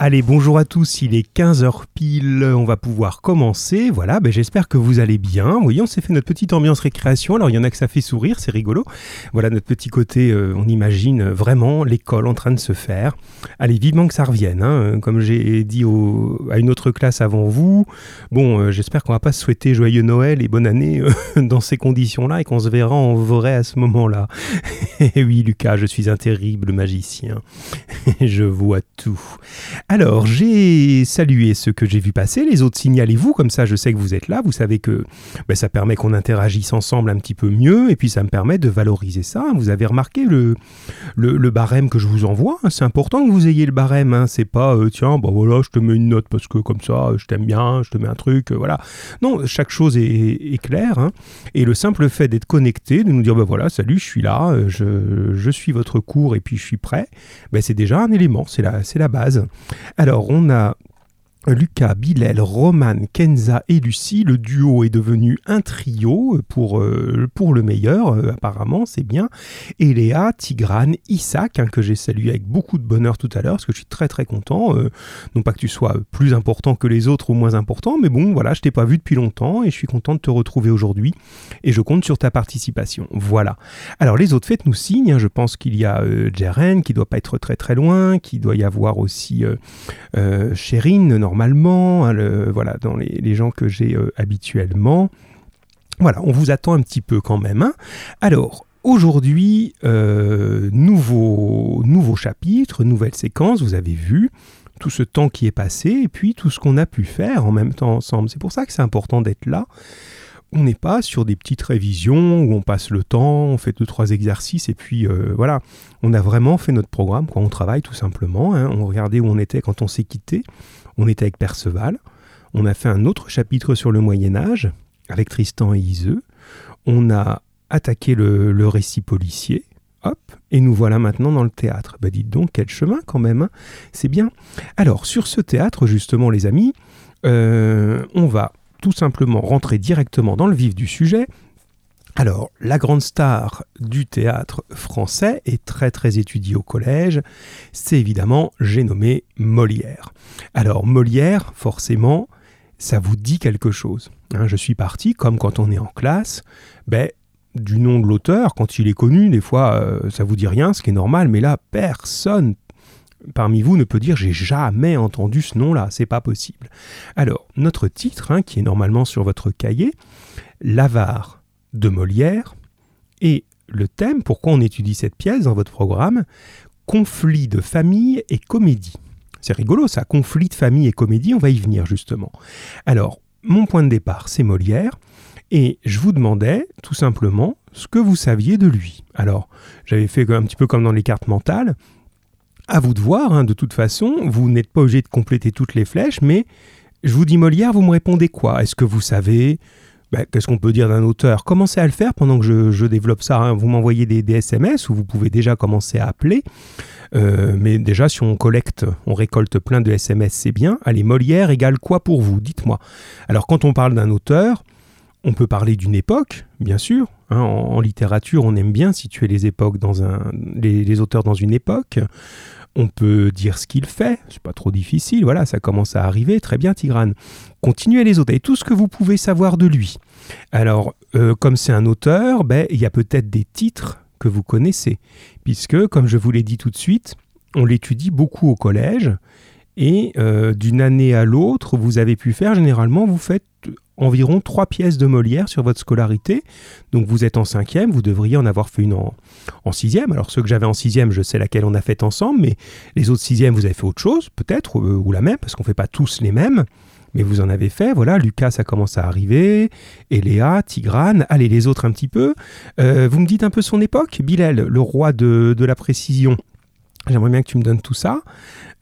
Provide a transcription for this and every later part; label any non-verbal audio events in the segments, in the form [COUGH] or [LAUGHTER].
Allez, bonjour à tous, il est 15h pile, on va pouvoir commencer. Voilà, ben j'espère que vous allez bien. Vous voyez, on s'est fait notre petite ambiance récréation. Alors, il y en a que ça fait sourire, c'est rigolo. Voilà, notre petit côté, euh, on imagine vraiment l'école en train de se faire. Allez, vivement que ça revienne. Hein. Comme j'ai dit à une autre classe avant vous, bon, euh, j'espère qu'on va pas se souhaiter joyeux Noël et bonne année euh, [LAUGHS] dans ces conditions-là et qu'on se verra en vrai à ce moment-là. [LAUGHS] et oui, Lucas, je suis un terrible magicien. [LAUGHS] je vois tout. Alors, j'ai salué ce que j'ai vu passer, les autres signalez-vous, comme ça je sais que vous êtes là, vous savez que ben, ça permet qu'on interagisse ensemble un petit peu mieux, et puis ça me permet de valoriser ça. Vous avez remarqué le, le, barème que je vous envoie, hein. c'est important que vous ayez le barème, hein. c'est pas euh, tiens, bah voilà, je te mets une note parce que comme ça, je t'aime bien, je te mets un truc, euh, voilà. Non, chaque chose est, claire, hein. et le simple fait d'être connecté, de nous dire, ben voilà, salut, je suis là, euh, je, je suis votre cours et puis je suis prêt, ben, c'est déjà un élément, c'est la, la base. Alors, on a Lucas, Bilal, Roman, Kenza et Lucie. Le duo est devenu un trio pour, euh, pour le meilleur, euh, apparemment, c'est bien. Et Léa, Tigrane, Isaac, hein, que j'ai salué avec beaucoup de bonheur tout à l'heure, parce que je suis très très content. Euh, non pas que tu sois plus important que les autres ou moins important, mais bon, voilà, je t'ai pas vu depuis longtemps et je suis content de te retrouver aujourd'hui. Et je compte sur ta participation. Voilà. Alors, les autres, faites-nous signe. Hein. je pense qu'il y a Jeren qui doit pas être très très loin, qu'il doit y avoir aussi Chérine, normalement normalement, hein, voilà, dans les, gens que j'ai euh, habituellement. Voilà, on vous attend un petit peu quand même. Hein. Alors, aujourd'hui, euh, nouveau, nouveau chapitre, nouvelle séquence, vous avez vu tout ce temps qui est passé et puis tout ce qu'on a pu faire en même temps ensemble. C'est pour ça que c'est important d'être là. On n'est pas sur des petites révisions où on passe le temps, on fait deux trois exercices et puis euh, voilà. On a vraiment fait notre programme, quoi. On travaille tout simplement. Hein. On regardait où on était quand on s'est quitté. On était avec Perceval. On a fait un autre chapitre sur le Moyen Âge avec Tristan et Iseux. On a attaqué le, récit policier. Hop, et nous voilà maintenant dans le théâtre. Bah dites donc, quel chemin quand même, hein. c'est bien. Alors, sur ce théâtre, justement, les amis, euh, on va tout simplement rentrer directement dans le vif du sujet alors, la grande star du théâtre français est très très étudiée au collège, c'est évidemment, j'ai nommé Molière. Alors, Molière, forcément, ça vous dit quelque chose. Hein. je suis parti, comme quand on est en classe, ben, du nom de l'auteur, quand il est connu, des fois, euh, ça vous dit rien, ce qui est normal, mais là, personne parmi vous ne peut dire j'ai jamais entendu ce nom-là, c'est pas possible. Alors, notre titre, hein, qui est normalement sur votre cahier, L'avare de Molière, et le thème, pourquoi on étudie cette pièce dans votre programme, conflit de famille et comédie. C'est rigolo ça, conflit de famille et comédie, on va y venir justement. Alors, mon point de départ, c'est Molière, et je vous demandais tout simplement ce que vous saviez de lui. Alors, j'avais fait un petit peu comme dans les cartes mentales. À vous de voir, hein, de toute façon, vous n'êtes pas obligé de compléter toutes les flèches, mais je vous dis Molière, vous me répondez quoi? Est-ce que vous savez ben, qu'est-ce qu'on peut dire d'un auteur? Commencez à le faire pendant que je, développe ça. Hein. Vous m'envoyez des, SMS ou vous pouvez déjà commencer à appeler. Euh, mais déjà, si on collecte, on récolte plein de SMS, c'est bien. Allez, Molière égale quoi pour vous? Dites-moi. Alors, quand on parle d'un auteur, on peut parler d'une époque, bien sûr. Hein. en, littérature, on aime bien situer les époques dans un, les auteurs dans une époque. On peut dire ce qu'il fait, c'est pas trop difficile, voilà, ça commence à arriver, très bien Tigrane. Continuez les autres, et tout ce que vous pouvez savoir de lui. Alors, euh, comme c'est un auteur, ben, il y a peut-être des titres que vous connaissez, puisque, comme je vous l'ai dit tout de suite, on l'étudie beaucoup au collège, et euh, d'une année à l'autre, vous avez pu faire, généralement, vous faites environ trois pièces de Molière sur votre scolarité. Donc vous êtes en cinquième, vous devriez en avoir fait une en, sixième. Alors ceux que j'avais en sixième, je sais laquelle on a fait ensemble, mais les autres sixièmes, vous avez fait autre chose, peut-être, euh, ou, la même, parce qu'on ne fait pas tous les mêmes. Mais vous en avez fait, voilà, Lucas, ça commence à arriver, Eléa, Tigrane, allez les autres un petit peu. Euh, vous me dites un peu son époque Bilal, le roi de, la précision. J'aimerais bien que tu me donnes tout ça.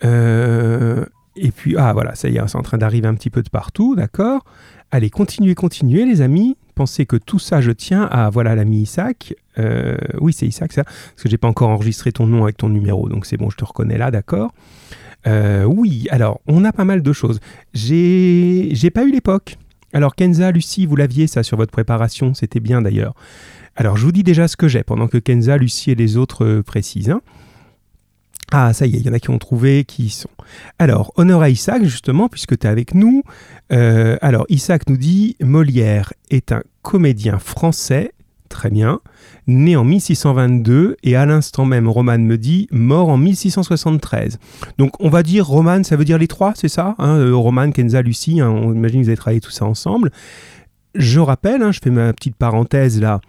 Euh, et puis, ah voilà, ça y est, c'est en train d'arriver un petit peu de partout, d'accord Allez, continuez, continuez, les amis. Pensez que tout ça, je tiens à, voilà, l'ami Isaac. Euh, oui, c'est Isaac, ça. Parce que j'ai pas encore enregistré ton nom avec ton numéro, donc c'est bon, je te reconnais là, d'accord euh, Oui, alors, on a pas mal de choses. J'ai, j'ai pas eu l'époque. Alors, Kenza, Lucie, vous l'aviez, ça, sur votre préparation, c'était bien d'ailleurs. Alors, je vous dis déjà ce que j'ai, pendant que Kenza, Lucie et les autres euh, précisent. Hein. Ah, ça y est, il y en a qui ont trouvé, qui y sont. Alors, honneur à Isaac, justement, puisque tu es avec nous. Euh, alors, Isaac nous dit Molière est un comédien français, très bien, né en 1622, et à l'instant même, Roman me dit mort en 1673. Donc, on va dire Roman, ça veut dire les trois, c'est ça hein, euh, Roman, Kenza, Lucie, hein, on imagine que vous avez travaillé tout ça ensemble. Je rappelle, hein, je fais ma petite parenthèse là,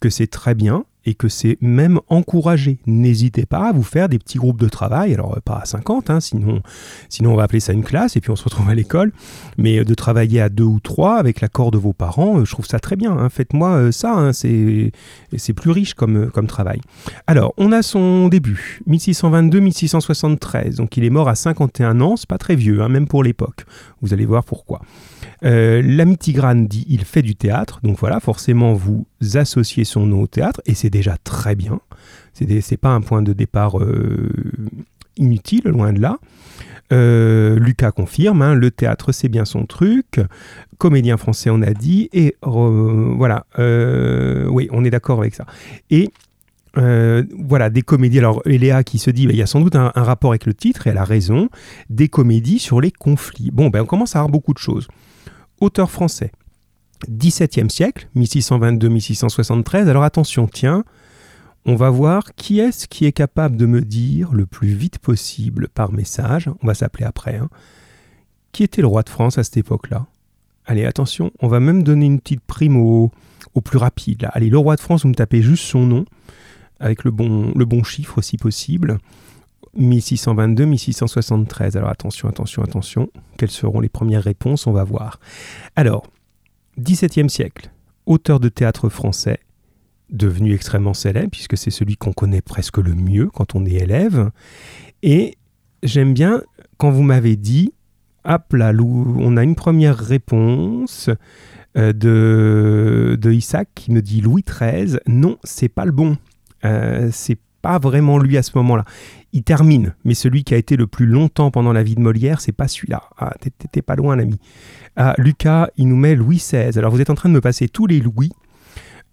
que c'est très bien et que c'est même encouragé. N'hésitez pas à vous faire des petits groupes de travail, alors euh, pas à 50, hein, sinon, sinon on va appeler ça une classe et puis on se retrouve à l'école, mais euh, de travailler à deux ou trois avec l'accord de vos parents, euh, je trouve ça très bien. Hein. Faites-moi ça, hein, c'est plus riche comme, comme travail. Alors, on a son début, 1622-1673, donc il est mort à 51 ans, c'est pas très vieux, même pour l'époque. Vous allez voir pourquoi. Euh, L'ami dit il fait du théâtre, donc voilà, forcément vous associez son nom au théâtre, et c'est déjà très bien. C'est pas un point de départ euh, inutile, loin de là. Euh, Lucas confirme, hein, le théâtre c'est bien son truc. Comédien français, on a dit. Et voilà, oui, on est d'accord avec ça. Et voilà, des comédies. Alors, Léa qui se dit, bah, il y a sans doute un, rapport avec le titre, et elle a raison. Des comédies sur les conflits. Bon, ben, on commence à avoir beaucoup de choses auteur français. 17e siècle, 1622-1673. Alors attention, tiens, on va voir qui est-ce qui est capable de me dire le plus vite possible par message, on va s'appeler après, hein, qui était le roi de France à cette époque-là? Allez, attention, on va même donner une petite prime au, plus rapide. Allez, le roi de France, vous me tapez juste son nom, avec le bon, le bon chiffre si possible. 1622-1673. Alors attention, attention, attention. Quelles seront les premières réponses? On va voir. Alors, 17e siècle, auteur de théâtre français, devenu extrêmement célèbre, puisque c'est celui qu'on connaît presque le mieux quand on est élève. Et j'aime bien quand vous m'avez dit, hop là, on a une première réponse euh, de, de Isaac qui me dit Louis XIII. Non, c'est pas le bon. Euh, c'est pas vraiment lui à ce moment-là. Il termine, mais celui qui a été le plus longtemps pendant la vie de Molière, c'est pas celui-là. Ah, t'étais pas loin, l'ami. Ah, Lucas, il nous met Louis XVI. Alors, vous êtes en train de me passer tous les Louis.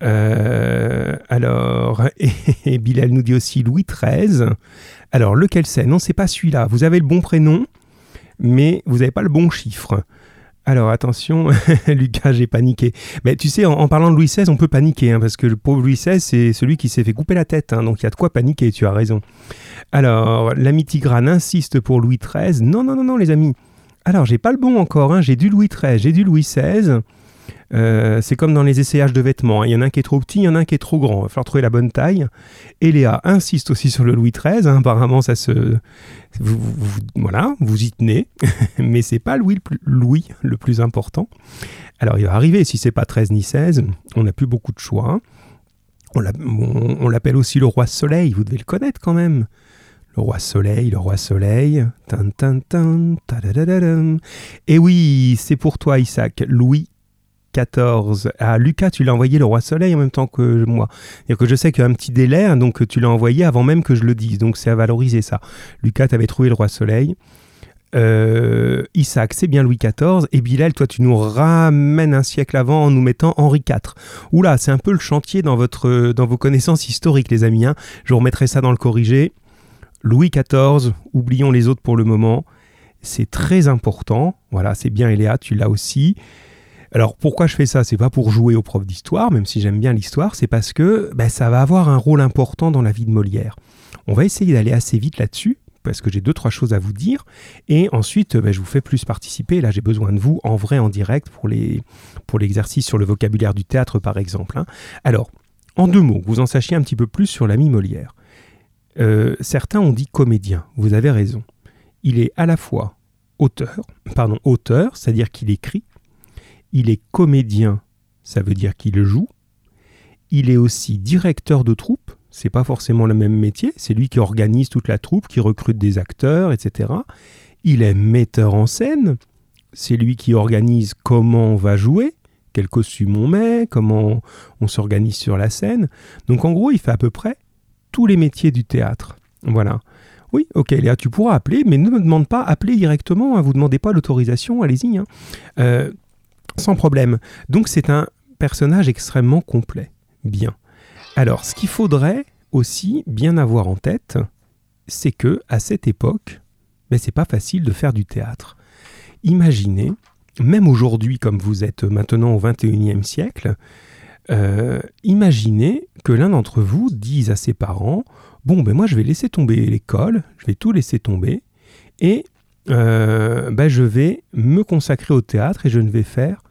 Euh, alors, [LAUGHS] et, Bilal nous dit aussi Louis XIII. Alors, lequel c'est? Non, c'est pas celui-là. Vous avez le bon prénom, mais vous n'avez pas le bon chiffre. Alors attention, [LAUGHS] Lucas, j'ai paniqué. Mais tu sais, en, parlant de Louis XVI, on peut paniquer, hein, parce que le pauvre Louis XVI, c'est celui qui s'est fait couper la tête, hein, donc il y a de quoi paniquer, tu as raison. Alors, l'ami Tigrane insiste pour Louis XIII. Non, non, non, non, les amis. Alors, j'ai pas le bon encore, hein, j'ai du Louis XIII, j'ai du Louis XVI. Euh, c'est comme dans les essayages de vêtements. Hein. Il y en a un qui est trop petit, il y en a un qui est trop grand. Il va falloir trouver la bonne taille. Et Léa insiste aussi sur le Louis XIII. Hein. Apparemment, ça se. Voilà, vous y tenez. [LAUGHS] Mais c'est pas Louis le, plus, Louis le plus important. Alors, il va arriver, si c'est pas 13 ni 16, on n'a plus beaucoup de choix. On l'appelle aussi le roi soleil. Vous devez le connaître quand même. Le roi soleil, le roi soleil. Et oui, c'est pour toi, Isaac. Louis 14. Ah, Lucas, tu l'as envoyé le roi soleil en même temps que moi. cest que je sais qu'il y a un petit délai, hein, donc tu l'as envoyé avant même que je le dise. Donc c'est à valoriser ça. Lucas, tu avais trouvé le roi soleil. Euh, Isaac, c'est bien Louis XIV. Et Bilal, toi, tu nous ramènes un siècle avant en nous mettant Henri IV. Oula, c'est un peu le chantier dans, votre, dans vos connaissances historiques, les amis. Hein. Je remettrai ça dans le corrigé. Louis XIV, oublions les autres pour le moment. C'est très important. Voilà, c'est bien Eléa, tu l'as aussi. Alors pourquoi je fais ça? C'est pas pour jouer au prof d'histoire, même si j'aime bien l'histoire, c'est parce que ben, ça va avoir un rôle important dans la vie de Molière. On va essayer d'aller assez vite là-dessus, parce que j'ai deux, trois choses à vous dire. Et ensuite, ben, je vous fais plus participer. Là, j'ai besoin de vous en vrai, en direct, pour, les, pour l'exercice sur le vocabulaire du théâtre, par exemple. Hein. Alors, en deux mots, vous en sachiez un petit peu plus sur l'ami Molière. Euh, certains ont dit comédien. Vous avez raison. Il est à la fois auteur, pardon, auteur, c'est-à-dire qu'il écrit, il est comédien, ça veut dire qu'il joue. Il est aussi directeur de troupe, c'est pas forcément le même métier, c'est lui qui organise toute la troupe, qui recrute des acteurs, etc. Il est metteur en scène, c'est lui qui organise comment on va jouer, quel costume on met, comment on s'organise sur la scène. Donc en gros, il fait à peu près tous les métiers du théâtre. Voilà. Oui, ok, Léa, tu pourras appeler, mais ne me demande pas, appeler directement, hein, vous ne demandez pas l'autorisation, allez-y. Hein. Euh, sans problème. Donc c'est un personnage extrêmement complet. Bien. Alors, ce qu'il faudrait aussi bien avoir en tête, c'est que à cette époque, mais c'est pas facile de faire du théâtre. Imaginez, même aujourd'hui, comme vous êtes maintenant au 21e siècle, euh, imaginez que l'un d'entre vous dise à ses parents Bon, ben moi je vais laisser tomber l'école, je vais tout laisser tomber, et euh, ben je vais me consacrer au théâtre et je ne vais faire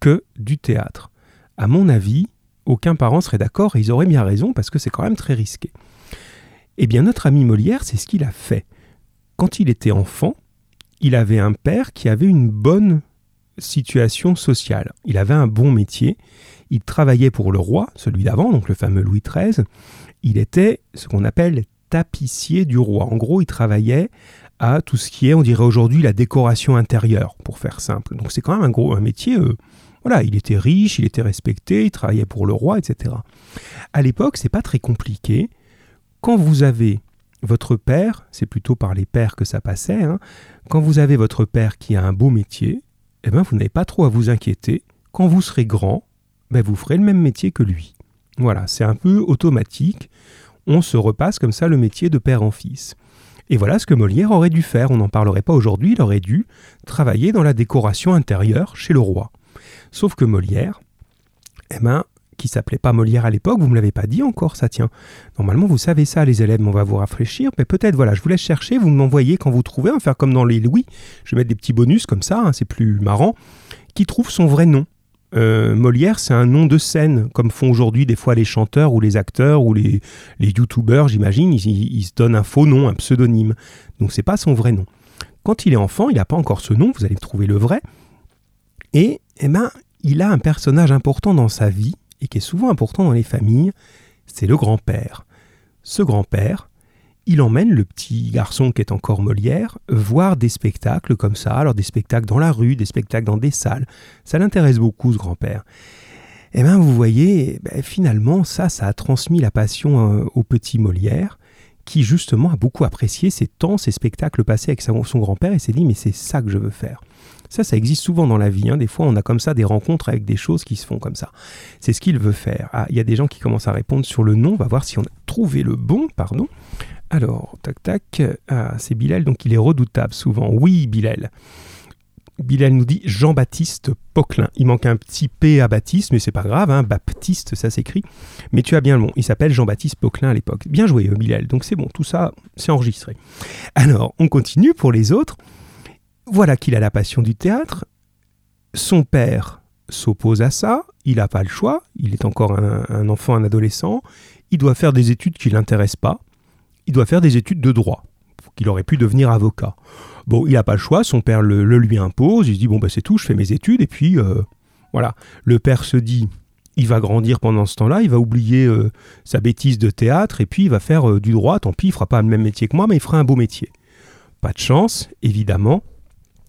que du théâtre. À mon avis, aucun parent serait d'accord et ils auraient bien raison parce que c'est quand même très risqué. Eh bien, notre ami Molière, c'est ce qu'il a fait. Quand il était enfant, il avait un père qui avait une bonne situation sociale. Il avait un bon métier. Il travaillait pour le roi, celui d'avant, donc le fameux Louis XIII. Il était ce qu'on appelle tapissier du roi. En gros, il travaillait à tout ce qui est, on dirait aujourd'hui, la décoration intérieure, pour faire simple. Donc c'est quand même un gros un métier. Euh, voilà, il était riche, il était respecté, il travaillait pour le roi, etc. À l'époque, c'est pas très compliqué. Quand vous avez votre père, c'est plutôt par les pères que ça passait, hein, quand vous avez votre père qui a un beau métier, eh ben vous n'avez pas trop à vous inquiéter. Quand vous serez grand, ben vous ferez le même métier que lui. Voilà, c'est un peu automatique. On se repasse comme ça le métier de père en fils. Et voilà ce que Molière aurait dû faire. On n'en parlerait pas aujourd'hui. Il aurait dû travailler dans la décoration intérieure chez le roi. Sauf que Molière, eh ben, qui s'appelait pas Molière à l'époque, vous me l'avez pas dit encore, ça tient. Normalement, vous savez ça, les élèves, mais on va vous rafraîchir. Mais peut-être, voilà, je vous laisse chercher, vous m'envoyez quand vous trouvez, on va faire comme dans les Louis, je vais mettre des petits bonus comme ça, hein, c'est plus marrant, qui trouve son vrai nom. Euh, Molière, c'est un nom de scène, comme font aujourd'hui des fois les chanteurs ou les acteurs ou les, les youtubeurs, j'imagine, ils, se donnent un faux nom, un pseudonyme. Donc c'est pas son vrai nom. Quand il est enfant, il n'a pas encore ce nom, vous allez trouver le vrai. Et eh ben, il a un personnage important dans sa vie, et qui est souvent important dans les familles, c'est le grand-père. Ce grand-père, il emmène le petit garçon qui est encore Molière voir des spectacles comme ça, alors des spectacles dans la rue, des spectacles dans des salles. Ça l'intéresse beaucoup, ce grand-père. Et eh bien, vous voyez, ben, finalement, ça, ça a transmis la passion euh, au petit Molière, qui justement a beaucoup apprécié ces temps, ces spectacles passés avec son grand-père, et s'est dit, mais c'est ça que je veux faire. Ça, ça existe souvent dans la vie. Hein. Des fois, on a comme ça des rencontres avec des choses qui se font comme ça. C'est ce qu'il veut faire. Ah, il y a des gens qui commencent à répondre sur le nom. On va voir si on a trouvé le bon, pardon. Alors, tac, tac. Ah, c'est Bilal, donc il est redoutable souvent. Oui, Bilal. Bilal nous dit Jean-Baptiste Poquelin. Il manque un petit P à Baptiste, mais c'est pas grave, hein. Baptiste, ça s'écrit. Mais tu as bien le bon. Il s'appelle Jean-Baptiste Poquelin à l'époque. Bien joué, euh, Bilal. Donc c'est bon, tout ça, c'est enregistré. Alors, on continue pour les autres. Voilà qu'il a la passion du théâtre. Son père s'oppose à ça, il n'a pas le choix, il est encore un, enfant, un adolescent, il doit faire des études qui l'intéressent pas, il doit faire des études de droit, qu'il aurait pu devenir avocat. Bon, il n'a pas le choix, son père le, lui impose, il se dit, bon, bah, c'est tout, je fais mes études, et puis, euh, voilà. Le père se dit, il va grandir pendant ce temps-là, il va oublier euh, sa bêtise de théâtre, et puis il va faire euh, du droit, tant pis, il fera pas le même métier que moi, mais il fera un beau métier. Pas de chance, évidemment,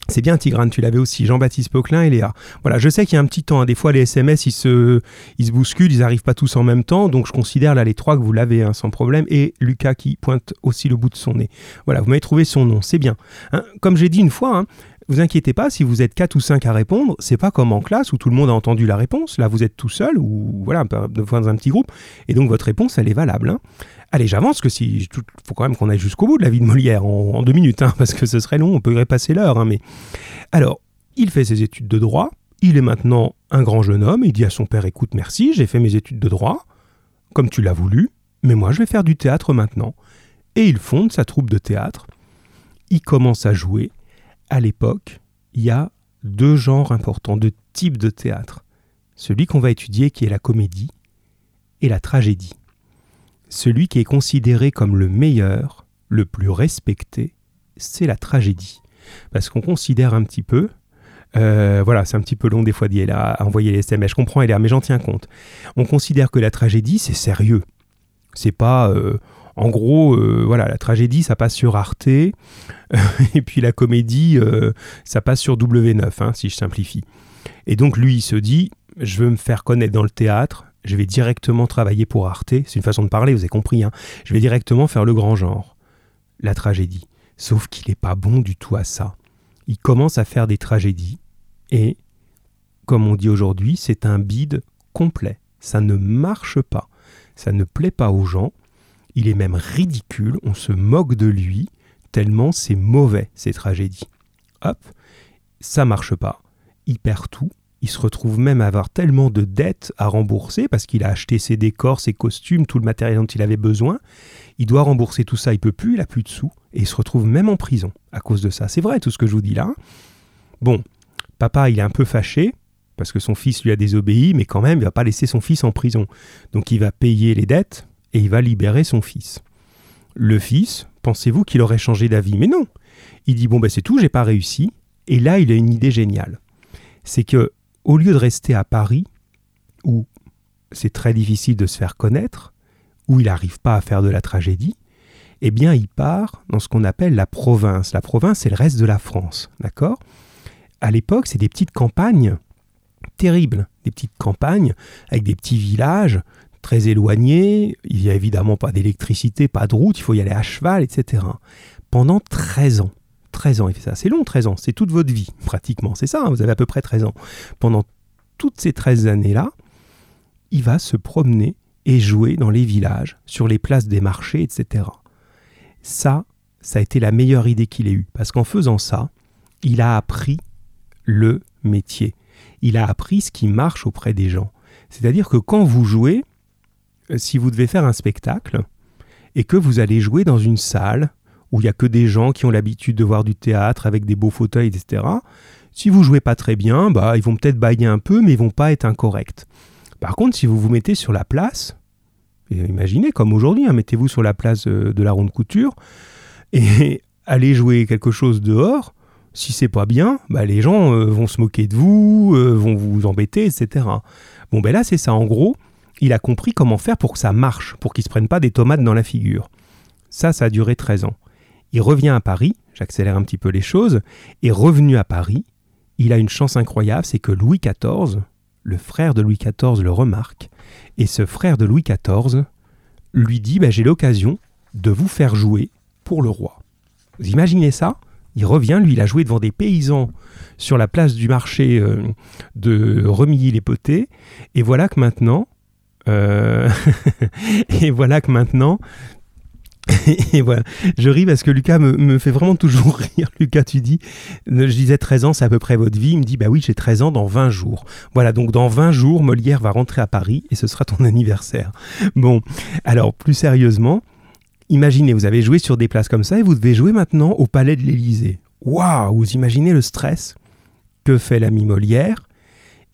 c'est bien Tigrane, tu l'avais aussi, Jean-Baptiste Poquelin et Léa. Voilà, je sais qu'il y a un petit temps, hein. des fois les SMS ils se, ils se bousculent, ils n'arrivent pas tous en même temps, donc je considère là les trois que vous l'avez hein, sans problème, et Lucas qui pointe aussi le bout de son nez. Voilà, vous m'avez trouvé son nom, c'est bien. Hein. comme j'ai dit une fois, vous inquiétez pas, si vous êtes 4 ou 5 à répondre, c'est pas comme en classe où tout le monde a entendu la réponse. Là, vous êtes tout seul ou voilà, dans un petit groupe, et donc votre réponse, elle est valable. Allez, j'avance, que si, il faut quand même qu'on aille jusqu'au bout de la vie de Molière en, deux minutes, hein, [LAUGHS] parce que ce serait long, on peut passer l'heure. Hein, mais alors, il fait ses études de droit. Il est maintenant un grand jeune homme. Il dit à son père "Écoute, merci, j'ai fait mes études de droit, comme tu l'as voulu, mais moi je vais faire du théâtre maintenant." Et il fonde sa troupe de théâtre. Il commence à jouer. À l'époque, il y a deux genres importants, deux types de théâtre. Celui qu'on va étudier, qui est la comédie, et la tragédie celui qui est considéré comme le meilleur, le plus respecté, c'est la tragédie. Parce qu'on considère un petit peu, euh, voilà, c'est un petit peu long des fois d'y à envoyer les SMS, je comprends, mais j'en tiens compte. On considère que la tragédie, c'est sérieux. C'est pas. Euh, en gros, euh, voilà, la tragédie, ça passe sur Arte, [LAUGHS] et puis la comédie, ça passe sur W9, hein, si je simplifie. Et donc lui, il se dit, je veux me faire connaître dans le théâtre, je vais directement travailler pour Arte, c'est une façon de parler, vous avez compris, hein. je vais directement faire le grand genre, la tragédie. Sauf qu'il n'est pas bon du tout à ça. Il commence à faire des tragédies et, comme on dit aujourd'hui, c'est un bide complet. Ça ne marche pas, ça ne plaît pas aux gens. il est même ridicule, on se moque de lui, tellement c'est mauvais ces tragédies. Hop, ça marche pas, il perd tout, il se retrouve même à avoir tellement de dettes à rembourser parce qu'il a acheté ses décors, ses costumes, tout le matériel dont il avait besoin. Il doit rembourser tout ça, il peut plus, il a plus de sous et il se retrouve même en prison à cause de ça. C'est vrai tout ce que je vous dis là. Bon, papa, il est un peu fâché parce que son fils lui a désobéi, mais quand même, il va pas laisser son fils en prison. Donc il va payer les dettes et il va libérer son fils. Le fils, pensez-vous qu'il aurait changé d'avis? Mais non. Il dit bon ben c'est tout, j'ai pas réussi. Et là, il a une idée géniale. C'est que au lieu de rester à Paris, où c'est très difficile de se faire connaître, où il n'arrive pas à faire de la tragédie, eh bien il part dans ce qu'on appelle la province. La province, c'est le reste de la France, d'accord? À l'époque, c'est des petites campagnes terribles, des petites campagnes avec des petits villages très éloignés, il n'y a évidemment pas d'électricité, pas de route, il faut y aller à cheval, etc. Pendant 13 ans. 13 ans, il fait ça. C'est long, 13 ans, c'est toute votre vie, pratiquement. C'est ça, hein, vous avez à peu près 13 ans. Pendant toutes ces 13 années-là, il va se promener et jouer dans les villages, sur les places des marchés, etc. Ça, ça a été la meilleure idée qu'il ait eue, parce qu'en faisant ça, il a appris le métier. Il a appris ce qui marche auprès des gens. C'est-à-dire que quand vous jouez, euh, si vous devez faire un spectacle, et que vous allez jouer dans une salle où il n'y a que des gens qui ont l'habitude de voir du théâtre avec des beaux fauteuils, etc. Si vous jouez pas très bien, bah, ils vont peut-être bailler un peu, mais ils vont pas être incorrects. Par contre, si vous vous mettez sur la place, imaginez comme aujourd'hui, hein, mettez-vous sur la place euh, de la ronde couture et [LAUGHS] allez jouer quelque chose dehors. Si c'est pas bien, bah, les gens euh, vont se moquer de vous, euh, vont vous embêter, etc. Bon, ben là, c'est ça. En gros, il a compris comment faire pour que ça marche, pour qu'ils ne se prennent pas des tomates dans la figure. Ça, ça a duré 13 ans. Il revient à Paris, j'accélère un petit peu les choses, et revenu à Paris, il a une chance incroyable, c'est que Louis XIV, le frère de Louis XIV, le remarque, et ce frère de Louis XIV lui dit bah, J'ai l'occasion de vous faire jouer pour le roi. Vous imaginez ça? Il revient, lui, il a joué devant des paysans sur la place du marché euh, de Remilly-les-Potés, et voilà que maintenant, euh, [LAUGHS] et voilà que maintenant, [LAUGHS] et voilà, je ris parce que Lucas me, fait vraiment toujours [LAUGHS] rire. Lucas, tu dis, je disais 13 ans, c'est à peu près votre vie. Il me dit, bah oui, j'ai 13 ans dans 20 jours. Voilà, donc dans 20 jours, Molière va rentrer à Paris et ce sera ton [LAUGHS] anniversaire. Bon, alors plus sérieusement, imaginez, vous avez joué sur des places comme ça et vous devez jouer maintenant au Palais de l'Élysée. Waouh, vous imaginez le stress Que fait l'ami Molière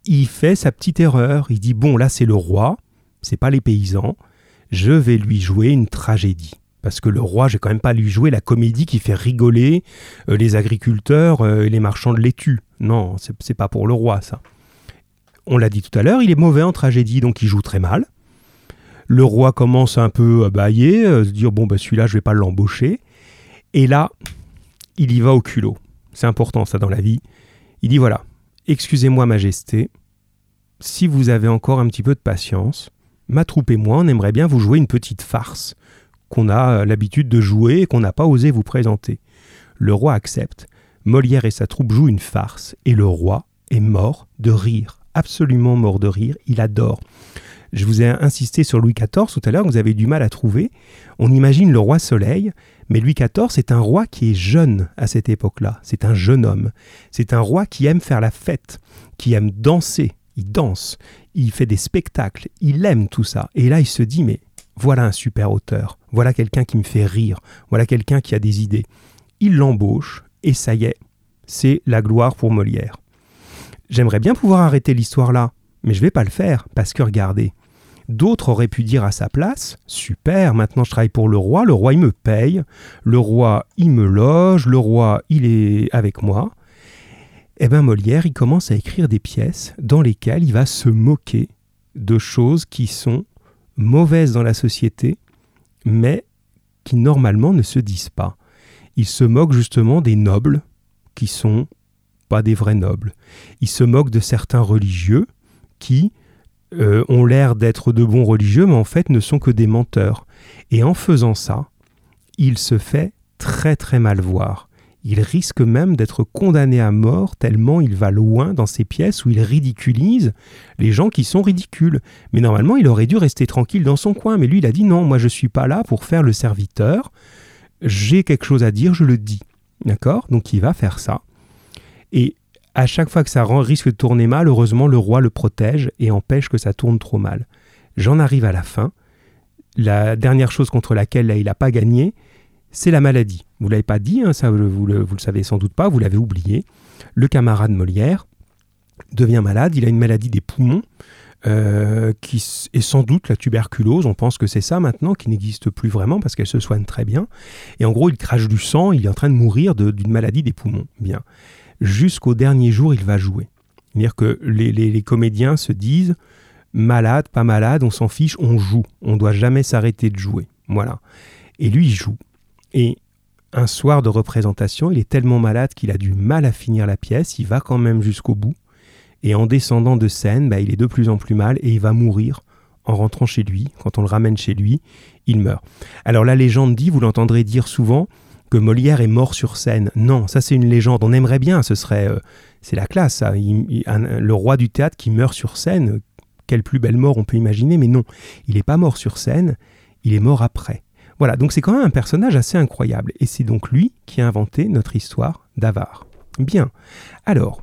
Il fait sa petite erreur. Il dit, bon, là c'est le roi, c'est pas les paysans. Je vais lui jouer une tragédie parce que le roi, j'ai quand même pas lui jouer la comédie qui fait rigoler euh, les agriculteurs euh, et les marchands de laitue. Non, c'est pas pour le roi ça. On l'a dit tout à l'heure, il est mauvais en tragédie, donc il joue très mal. Le roi commence un peu à bailler, euh, se dire bon ben celui-là je vais pas l'embaucher. Et là, il y va au culot. C'est important ça dans la vie. Il dit voilà, excusez-moi majesté, si vous avez encore un petit peu de patience, ma troupe et moi on aimerait bien vous jouer une petite farce qu'on a l'habitude de jouer et qu'on n'a pas osé vous présenter. Le roi accepte, Molière et sa troupe jouent une farce, et le roi est mort de rire, absolument mort de rire, il adore. Je vous ai insisté sur Louis XIV tout à l'heure, vous avez du mal à trouver. On imagine le roi Soleil, mais Louis XIV, c'est un roi qui est jeune à cette époque-là. C'est un jeune homme. C'est un roi qui aime faire la fête, qui aime danser. Il danse, il fait des spectacles, il aime tout ça. Et là, il se dit, mais voilà un super auteur, voilà quelqu'un qui me fait rire, voilà quelqu'un qui a des idées. Il l'embauche, et ça y est, c'est la gloire pour Molière. J'aimerais bien pouvoir arrêter l'histoire là, mais je vais pas le faire, parce que regardez, d'autres auraient pu dire à sa place Super, maintenant je travaille pour le roi, le roi il me paye, le roi il me loge, le roi il est avec moi. Eh bien Molière, il commence à écrire des pièces dans lesquelles il va se moquer de choses qui sont mauvaises dans la société, mais qui normalement ne se disent pas. Il se moque justement des nobles, qui sont pas des vrais nobles. Il se moque de certains religieux, qui euh, ont l'air d'être de bons religieux, mais en fait ne sont que des menteurs. Et en faisant ça, il se fait très très mal voir. Il risque même d'être condamné à mort tellement il va loin dans ces pièces où il ridiculise les gens qui sont ridicules. Mais normalement, il aurait dû rester tranquille dans son coin. Mais lui, il a dit non, moi je ne suis pas là pour faire le serviteur. J'ai quelque chose à dire, je le dis. D'accord? Donc il va faire ça. Et à chaque fois que ça risque de tourner mal, heureusement, le roi le protège et empêche que ça tourne trop mal. J'en arrive à la fin. La dernière chose contre laquelle il n'a pas gagné, c'est la maladie. Vous ne l'avez pas dit, hein, ça vous le, le savez sans doute pas, vous l'avez oublié. Le camarade Molière devient malade, il a une maladie des poumons, euh, qui est sans doute la tuberculose, on pense que c'est ça maintenant, qui n'existe plus vraiment parce qu'elle se soigne très bien. Et en gros, il crache du sang, il est en train de mourir d'une maladie des poumons. Bien. Jusqu'au dernier jour, il va jouer. C'est-à-dire que les, les, comédiens se disent, malade, pas malade, on s'en fiche, on joue. On ne doit jamais s'arrêter de jouer. Voilà. Et lui, il joue. Et un soir de représentation, il est tellement malade qu'il a du mal à finir la pièce, il va quand même jusqu'au bout, et en descendant de scène, bah, il est de plus en plus mal et il va mourir en rentrant chez lui. Quand on le ramène chez lui, il meurt. Alors la légende dit, vous l'entendrez dire souvent, que Molière est mort sur scène. Non, ça c'est une légende. On aimerait bien, ce serait, euh, c'est la classe. Le roi du théâtre qui meurt sur scène, quelle plus belle mort on peut imaginer, mais non, il n'est pas mort sur scène, il est mort après. Voilà, donc c'est quand même un personnage assez incroyable. Et c'est donc lui qui a inventé notre histoire d'avare. Bien. Alors,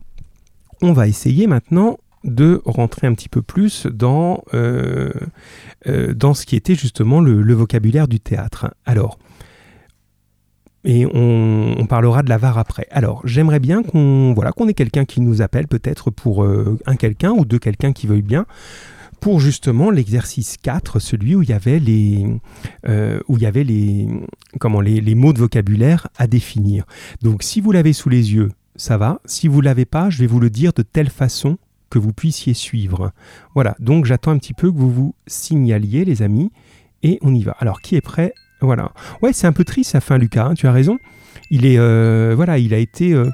on va essayer maintenant de rentrer un petit peu plus dans, euh, euh, dans ce qui était justement le, vocabulaire du théâtre. Alors, et on, parlera de l'avare après. Alors, j'aimerais bien qu'on voilà, qu'on ait quelqu'un qui nous appelle peut-être pour euh, un quelqu'un ou deux quelqu'un qui veuille bien pour justement l'exercice 4, celui où il y avait les, euh, comment, les, mots de vocabulaire à définir. Donc si vous l'avez sous les yeux, ça va. Si vous ne l'avez pas, je vais vous le dire de telle façon que vous puissiez suivre. Voilà, donc j'attends un petit peu que vous vous signaliez les amis, et on y va. Alors qui est prêt? Voilà. Ouais, c'est un peu triste sa fin Lucas, hein, tu as raison. Il est, euh, voilà, il a été... Euh,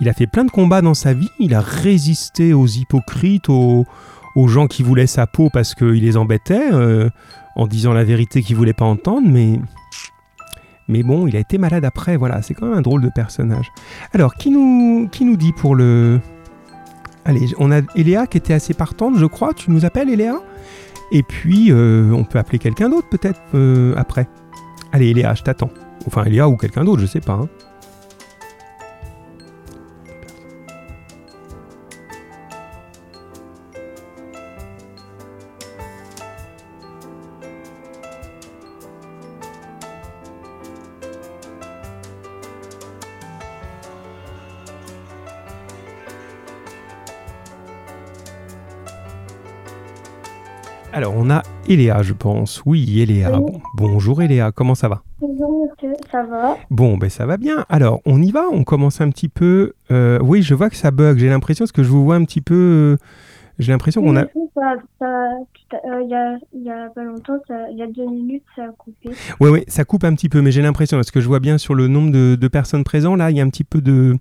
il a fait plein de combats dans sa vie, il a résisté aux hypocrites, aux, aux gens qui voulaient sa peau parce qu'il les embêtait, euh, en disant la vérité qu'ils voulaient pas entendre, mais. Mais bon, il a été malade après, voilà, c'est quand même un drôle de personnage. Alors, qui nous, qui nous dit pour le. Allez, on a Eléa qui était assez partante, je crois. Tu nous appelles, Eléa? Et puis, euh, on peut appeler quelqu'un d'autre, peut-être, euh, après. Allez, Eléa, je t'attends. Enfin, Eléa ou quelqu'un d'autre, je sais pas. Hein. Alors, on a Eléa, je pense. Oui, Eléa. bonjour Eléa, comment ça va? Bonjour monsieur, ça va? Bon, ben ça va bien. Alors, on y va, on commence un petit peu. Euh, oui, je vois que ça bug. J'ai l'impression, parce que je vous vois un petit peu. Euh, j'ai l'impression qu'on a. Euh, il y, a, pas longtemps, il y a deux minutes, ça a coupé. Oui, oui, ça coupe un petit peu, mais j'ai l'impression, parce que je vois bien sur le nombre de, de personnes présentes, là, il y a un petit peu de.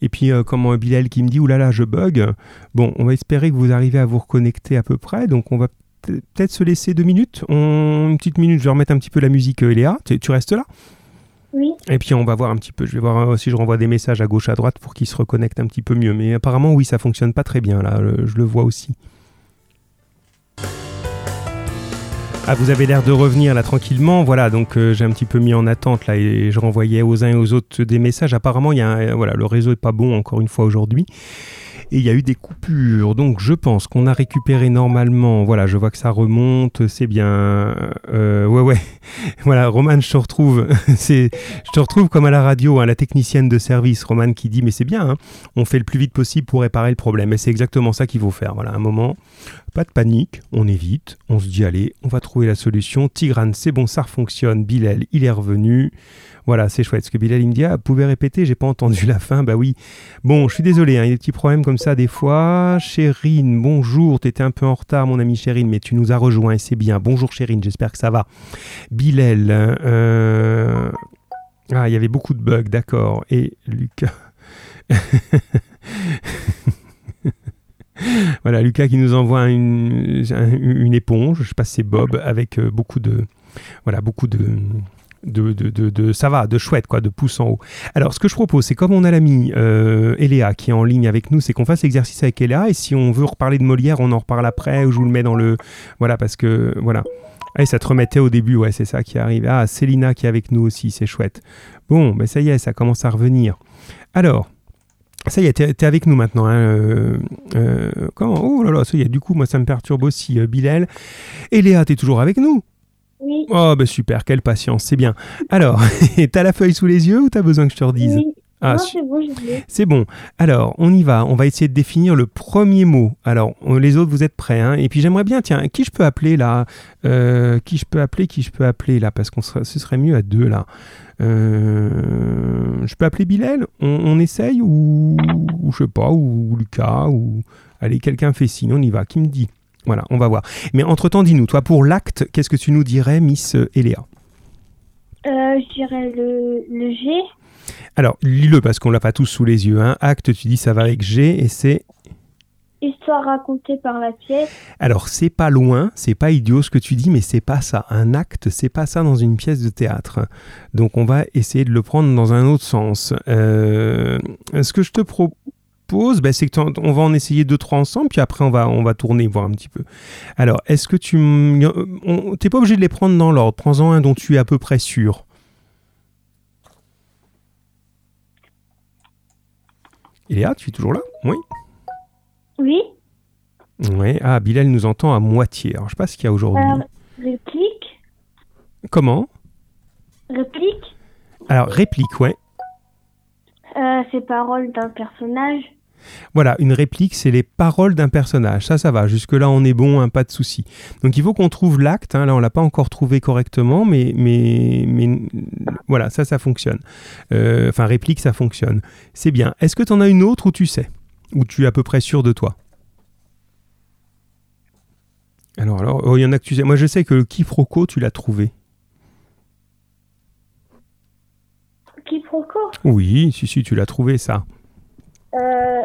Et puis, euh, comme Bilal qui me dit, oulala, je bug. Bon, on va espérer que vous arrivez à vous reconnecter à peu près. Donc, on va peut-être se laisser deux minutes. Une petite minute, je vais remettre un petit peu la musique, euh, Eléa. Tu, restes là? Oui. Et puis on va voir un petit peu. Je vais voir euh, si je renvoie des messages à gauche, à droite pour qu'ils se reconnectent un petit peu mieux. Mais apparemment, oui, ça fonctionne pas très bien là. Je le vois aussi. Ah, vous avez l'air de revenir là tranquillement. Voilà, donc euh, j'ai un petit peu mis en attente là et je renvoyais aux uns et aux autres des messages. Apparemment, il y a voilà, le réseau est pas bon encore une fois aujourd'hui et il y a eu des coupures. Donc je pense qu'on a récupéré normalement. Voilà, je vois que ça remonte, c'est bien. Euh, ouais, ouais. [LAUGHS] voilà, Roman, je te retrouve. [LAUGHS] je te retrouve comme à la radio, hein, la technicienne de service, Roman, qui dit mais c'est bien. Hein, on fait le plus vite possible pour réparer le problème. Et c'est exactement ça qu'il faut faire. Voilà, un moment, pas de panique, on évite, on se dit allez, on va trouver la solution. Tigrane, c'est bon, ça fonctionne. Bilal, il est revenu. Voilà, c'est chouette. Ce que Bilal il me dit, ah, pouvez répéter, j'ai pas entendu la fin. Bah oui. Bon, je suis désolé, hein, il y a des petits problèmes comme ça des fois. Chérine, bonjour, t'étais un peu en retard, mon ami Chérine, mais tu nous as rejoint et c'est bien. Bonjour Chérine, j'espère que ça va. Bilal, euh... ah, il y avait beaucoup de bugs, d'accord. Et Lucas. [LAUGHS] voilà, Lucas qui nous envoie une, une éponge, je sais pas si c'est Bob, avec euh, beaucoup de, voilà, beaucoup de, de, de, de, ça va, de chouette, quoi, de pouce en haut. Alors, ce que je propose, c'est comme on a l'ami euh, Eléa qui est en ligne avec nous, c'est qu'on fasse l'exercice avec Eléa. Et si on veut reparler de Molière, on en reparle après ou je vous le mets dans le. Voilà, parce que. Voilà. Et ça te remettait au début, ouais, c'est ça qui arrive. Ah, Célina qui est avec nous aussi, c'est chouette. Bon, ben ça y est, ça commence à revenir. Alors, ça y est, t'es avec nous maintenant. Hein, euh, euh, comment? Oh là là, ça y est, du coup, moi ça me perturbe aussi, euh, Bilal. Et t'es toujours avec nous? Oui. Oh, ben super, quelle patience, c'est bien. Alors, [LAUGHS] t'as la feuille sous les yeux ou t'as besoin que je te redise? Oui. Ah, c'est bon, je bon. Alors, on y va. On va essayer de définir le premier mot. Alors, on- les autres, vous êtes prêts. hein? Et puis, j'aimerais bien, tiens, qui je peux appeler là? Euh, Qui je peux appeler Qui je peux appeler là? Parce qu'on serait- ce serait mieux à deux là. Euh, je peux appeler Bilal? On, on essaye ou, ou je sais pas, ou, Lucas ou allez, quelqu'un fait signe. On y va. Qui me dit? Voilà, on va voir. Mais entre-temps, dis-nous, toi, pour l'acte, qu'est-ce que tu nous dirais, Miss euh, Eléa? Euh, je dirais le, le G. Alors, lis-le parce qu'on l'a pas tous sous les yeux. Hein. Acte, tu dis ça va avec G et c'est Histoire racontée par la pièce. Alors, c'est pas loin, c'est pas idiot ce que tu dis, mais c'est pas ça. Un acte, c'est pas ça dans une pièce de théâtre. Donc, on va essayer de le prendre dans un autre sens. Euh, ce que je te propose, ben, c'est que on va en essayer deux, trois ensemble, puis après, on va, on va tourner, voir un petit peu. Alors, est-ce que tu. on- T'es pas obligé de les prendre dans l'ordre. Prends-en un dont tu es à peu près sûr. Iléa, tu es toujours là? Oui. Oui. Oui. Ah, Bilal nous entend à moitié. Alors, je sais pas ce qu'il y a aujourd'hui. Euh, réplique. Comment? Réplique. Alors, réplique, ouais. Euh, c'est paroles d'un personnage. Voilà, une réplique, c'est les paroles d'un personnage. Ça, ça va. Jusque-là, on est bon, hein, pas de souci. Donc, il faut qu'on trouve l'acte. hein. Là, on l'a pas encore trouvé correctement, mais, mais, mais voilà, ça, ça fonctionne. Euh, Enfin, réplique, ça fonctionne. C'est bien. Est-ce que tu en as une autre où tu sais? Où tu es à peu près sûr de toi? Alors, alors, oh, il y en a que tu sais. Moi, je sais que le quiproquo, tu l'as trouvé. Quiproquo. Oui, si, si, tu l'as trouvé, ça. Euh,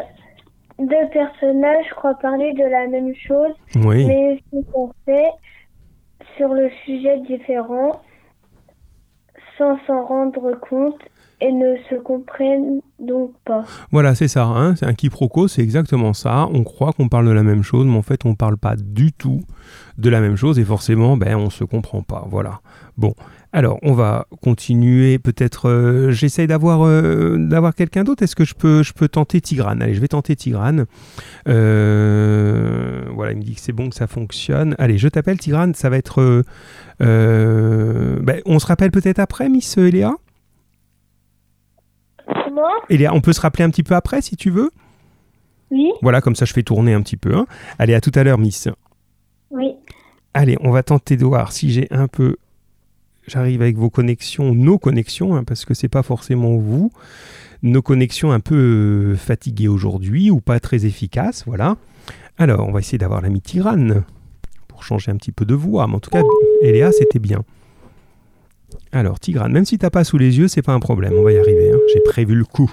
deux personnages croient parler de la même chose, Oui. mais se faits sur le sujet différent sans s'en rendre compte et ne se comprennent donc pas. Voilà, c'est ça. Hein c'est un quiproquo, c'est exactement ça. On croit qu'on parle de la même chose, mais en fait, on ne parle pas du tout de la même chose et forcément, ben, on se comprend pas. Voilà. Bon, alors, on va continuer. Peut-être, euh, j'essaye d'avoir euh, d'avoir quelqu'un d'autre. Est-ce que je peux, je peux tenter Tigrane? Allez, je vais tenter Tigrane. Euh, voilà, il me dit que c'est bon, que ça fonctionne. Allez, je t'appelle Tigrane. Ça va être. ben, on se rappelle peut-être après, Miss Eléa? Comment Eléa, on peut se rappeler un petit peu après, si tu veux? Oui, Voilà, comme ça je fais tourner un petit peu. hein. Allez, à tout à l'heure, Miss. oui. Allez, on va tenter de voir si j'ai un peu. J'arrive avec vos connexions, nos connexions, hein, parce que c'est pas forcément vous. Nos connexions un peu euh, fatiguées aujourd'hui ou pas très efficaces, voilà. Alors, on va essayer d'avoir l'ami Tirane pour changer un petit peu de voix. Mais en tout cas, Eléa, c'était bien. Alors, Tigrane, même si t'as pas sous les yeux, c'est pas un problème. On va y arriver. hein. J'ai prévu le coup.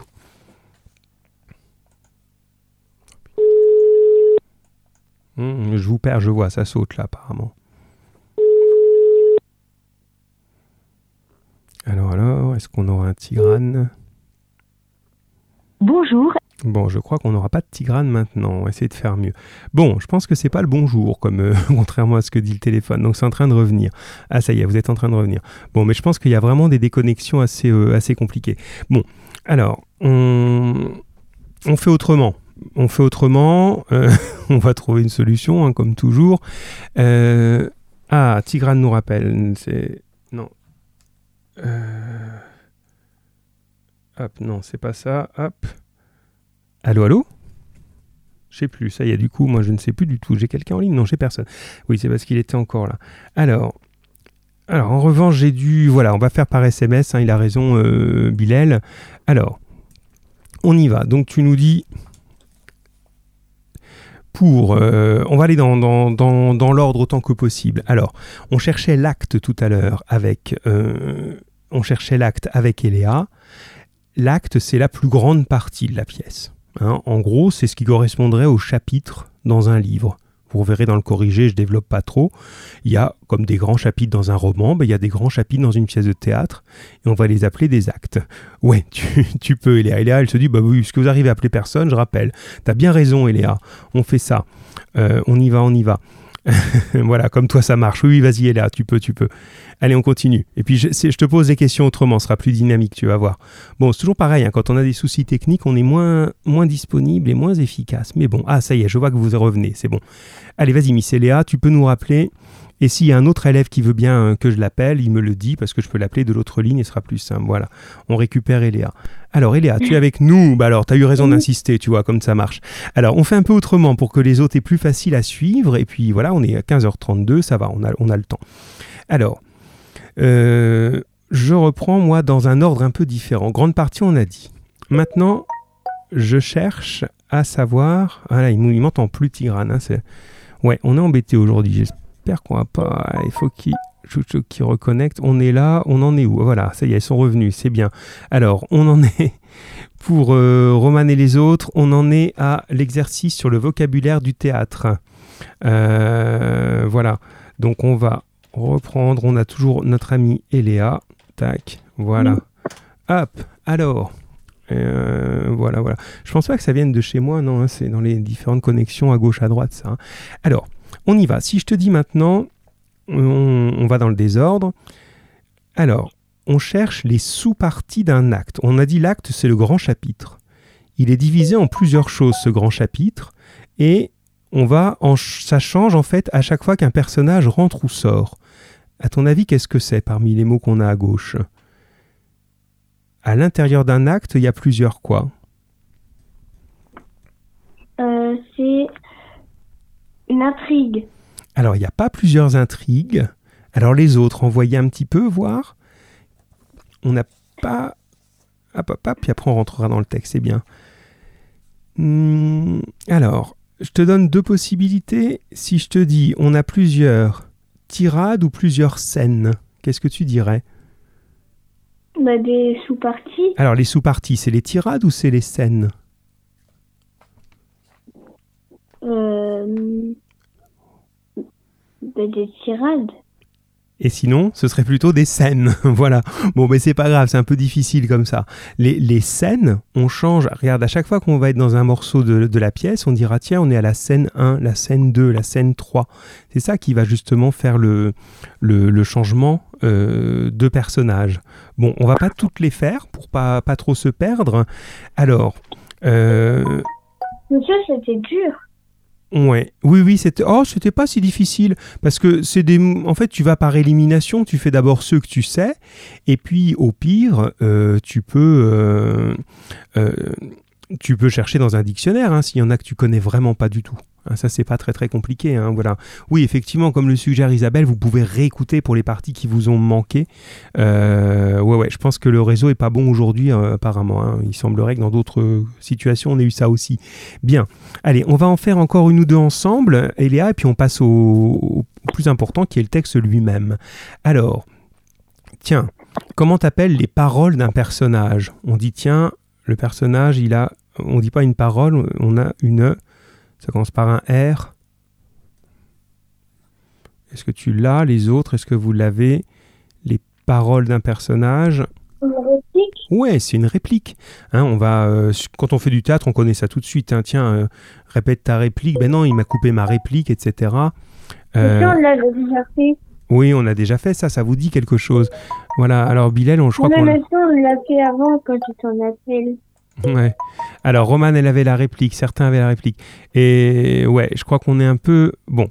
Hum, je vous perds, je vois, ça saute là apparemment. Alors alors, est-ce qu'on aura un Tigrane? Bonjour, Bon, je crois qu'on n'aura pas de Tigrane maintenant. On va essayer de faire mieux. Bon, je pense que c'est pas le bonjour, comme euh, [LAUGHS] contrairement à ce que dit le téléphone. Donc c'est en train de revenir. Ah ça y est, vous êtes en train de revenir. Bon, mais je pense qu'il y a vraiment des déconnexions assez euh, assez compliquées. Bon, alors on on fait autrement. On fait autrement. euh, [LAUGHS] on va trouver une solution, hein, comme toujours. Ah, Tigrane nous rappelle. C'est. Euh, Hop, non, c'est pas ça. Hop. Allô, allô? Je sais plus, ça y est, du coup, moi je ne sais plus du tout. J'ai quelqu'un en ligne? Non, j'ai personne. Oui, c'est parce qu'il était encore là. Alors, alors en revanche, j'ai dû. Voilà, on va faire par SMS, hein, il a raison, euh, Bilal. Alors, on y va. Donc, tu nous dis. Pour. euh, on va aller dans, l'ordre autant que possible. Alors, on cherchait l'acte tout à l'heure avec. euh, on cherchait l'acte avec Eléa. L'acte, c'est la plus grande partie de la pièce. Hein, en gros, c'est ce qui correspondrait au chapitre dans un livre. Vous verrez dans le corrigé, je développe pas trop. Il y a comme des grands chapitres dans un roman, ben, il y a des grands chapitres dans une pièce de théâtre, et on va les appeler des actes. Ouais, [LAUGHS] tu, peux, Eléa. Eléa, elle se dit, bah oui, ce que vous arrivez à appeler personne, je rappelle. Tu as bien raison, Eléa. On fait ça. Euh, on y va, on y va. [LAUGHS] voilà, comme toi ça marche. Oui, vas-y, Eléa, tu peux, tu peux. Allez, on continue. Et puis, je, je, te pose des questions autrement, ce sera plus dynamique, tu vas voir. Bon, c'est toujours pareil, hein, quand on a des soucis techniques, on est moins, moins disponible et moins efficace. Mais bon, ah, ça y est, je vois que vous revenez, c'est bon. Allez, vas-y, Miss Eléa, tu peux nous rappeler. Et s'il y a un autre élève qui veut bien euh, que je l'appelle, il me le dit parce que je peux l'appeler de l'autre ligne et ce sera plus simple. Voilà, on récupère Eléa. Alors Eléa, tu es avec nous Bah alors, tu as eu raison d'insister, tu vois, comme ça marche. Alors, on fait un peu autrement pour que les autres aient plus facile à suivre. Et puis voilà, on est à 15h32, ça va, on a, on a le temps. Alors, euh, je reprends moi dans un ordre un peu différent. Grande partie, on a dit. Maintenant, je cherche à savoir. Ah là, il, m'entend plus, Tigrane. Hein, ouais, on est embêté aujourd'hui. J'espère qu'on va pas. Il faut qu'il qui reconnecte. On est là, on en est où? Voilà, ça y est, ils sont revenus, c'est bien. Alors, on en est [LAUGHS] pour euh, Roman et les autres, on en est à l'exercice sur le vocabulaire du théâtre. Euh, voilà, donc on va reprendre. On a toujours notre amie Eléa. Tac, voilà. Hop, alors. Euh, voilà, voilà. Je pense pas que ça vienne de chez moi, non, hein, c'est dans les différentes connexions à gauche, à droite, ça. Hein. Alors, on y va. Si je te dis maintenant, on, va dans le désordre. Alors, on cherche les sous-parties d'un acte. On a dit l'acte, c'est le grand chapitre. Il est divisé en plusieurs choses, ce grand chapitre, et on va en, ça change en fait à chaque fois qu'un personnage rentre ou sort. À ton avis, qu'est-ce que c'est parmi les mots qu'on a à gauche? À l'intérieur d'un acte, il y a plusieurs quoi? Euh, une intrigue. Alors, il n'y a pas plusieurs intrigues. Alors, les autres, envoyez un petit peu voir. On n'a pas. Hop, hop, hop, puis après, on rentrera dans le texte, c'est bien. Hmm, alors, je te donne deux possibilités. Si je te dis, on a plusieurs tirades ou plusieurs scènes Qu'est-ce que tu dirais? Bah, Des sous-parties. Alors, les sous-parties, c'est les tirades ou c'est les scènes? Euh... bah, Des tirades. Et sinon, ce serait plutôt des scènes. [LAUGHS] voilà. Bon, mais c'est pas grave, c'est un peu difficile comme ça. Les, les, scènes, on change. Regarde, à chaque fois qu'on va être dans un morceau de, de, la pièce, on dira tiens, on est à la scène 1, la scène 2, la scène 3. C'est ça qui va justement faire le, le, le changement euh, de personnage. Bon, on va pas toutes les faire pour pas, pas trop se perdre. Alors. Euh... Monsieur, c'était dur. Ouais. Oui, oui, c'était. Oh, c'était pas si difficile parce que c'est des. En fait, tu vas par élimination. Tu fais d'abord ceux que tu sais, et puis au pire, euh, tu peux. Euh, euh, tu peux chercher dans un dictionnaire hein, s'il y en a que tu connais vraiment pas du tout. Hein, ça, c'est pas très très compliqué. Hein, voilà. Oui, effectivement, comme le suggère Isabelle, vous pouvez réécouter pour les parties qui vous ont manqué. Euh, ouais, ouais, je pense que le réseau est pas bon aujourd'hui, euh, apparemment. Hein. Il semblerait que dans d'autres situations, on ait eu ça aussi. Bien. Allez, on va en faire encore une ou deux ensemble, Eléa, et puis on passe au, au plus important qui est le texte lui-même. Alors, tiens, comment t'appelles les paroles d'un personnage? On dit, tiens, le personnage, il a. On dit pas une parole, on a une ça commence par un R. Est-ce que tu l'as, les autres? Est-ce que vous l'avez? Les paroles d'un personnage? Une réplique? Ouais, c'est une réplique. Hein, on va, euh, quand on fait du théâtre, on connaît ça tout de suite. Hein. Tiens, euh, répète ta réplique. Ben non, il m'a coupé ma réplique, etc. Euh, on l'a déjà fait. Oui, on a déjà fait ça, ça vous dit quelque chose. Voilà, alors Bilal, on, je crois qu'on... on l'a fait avant quand tu t'en appelles. Ouais. Alors, Roman, elle avait la réplique, certains avaient la réplique. Et ouais, je crois qu'on est un peu. Bon.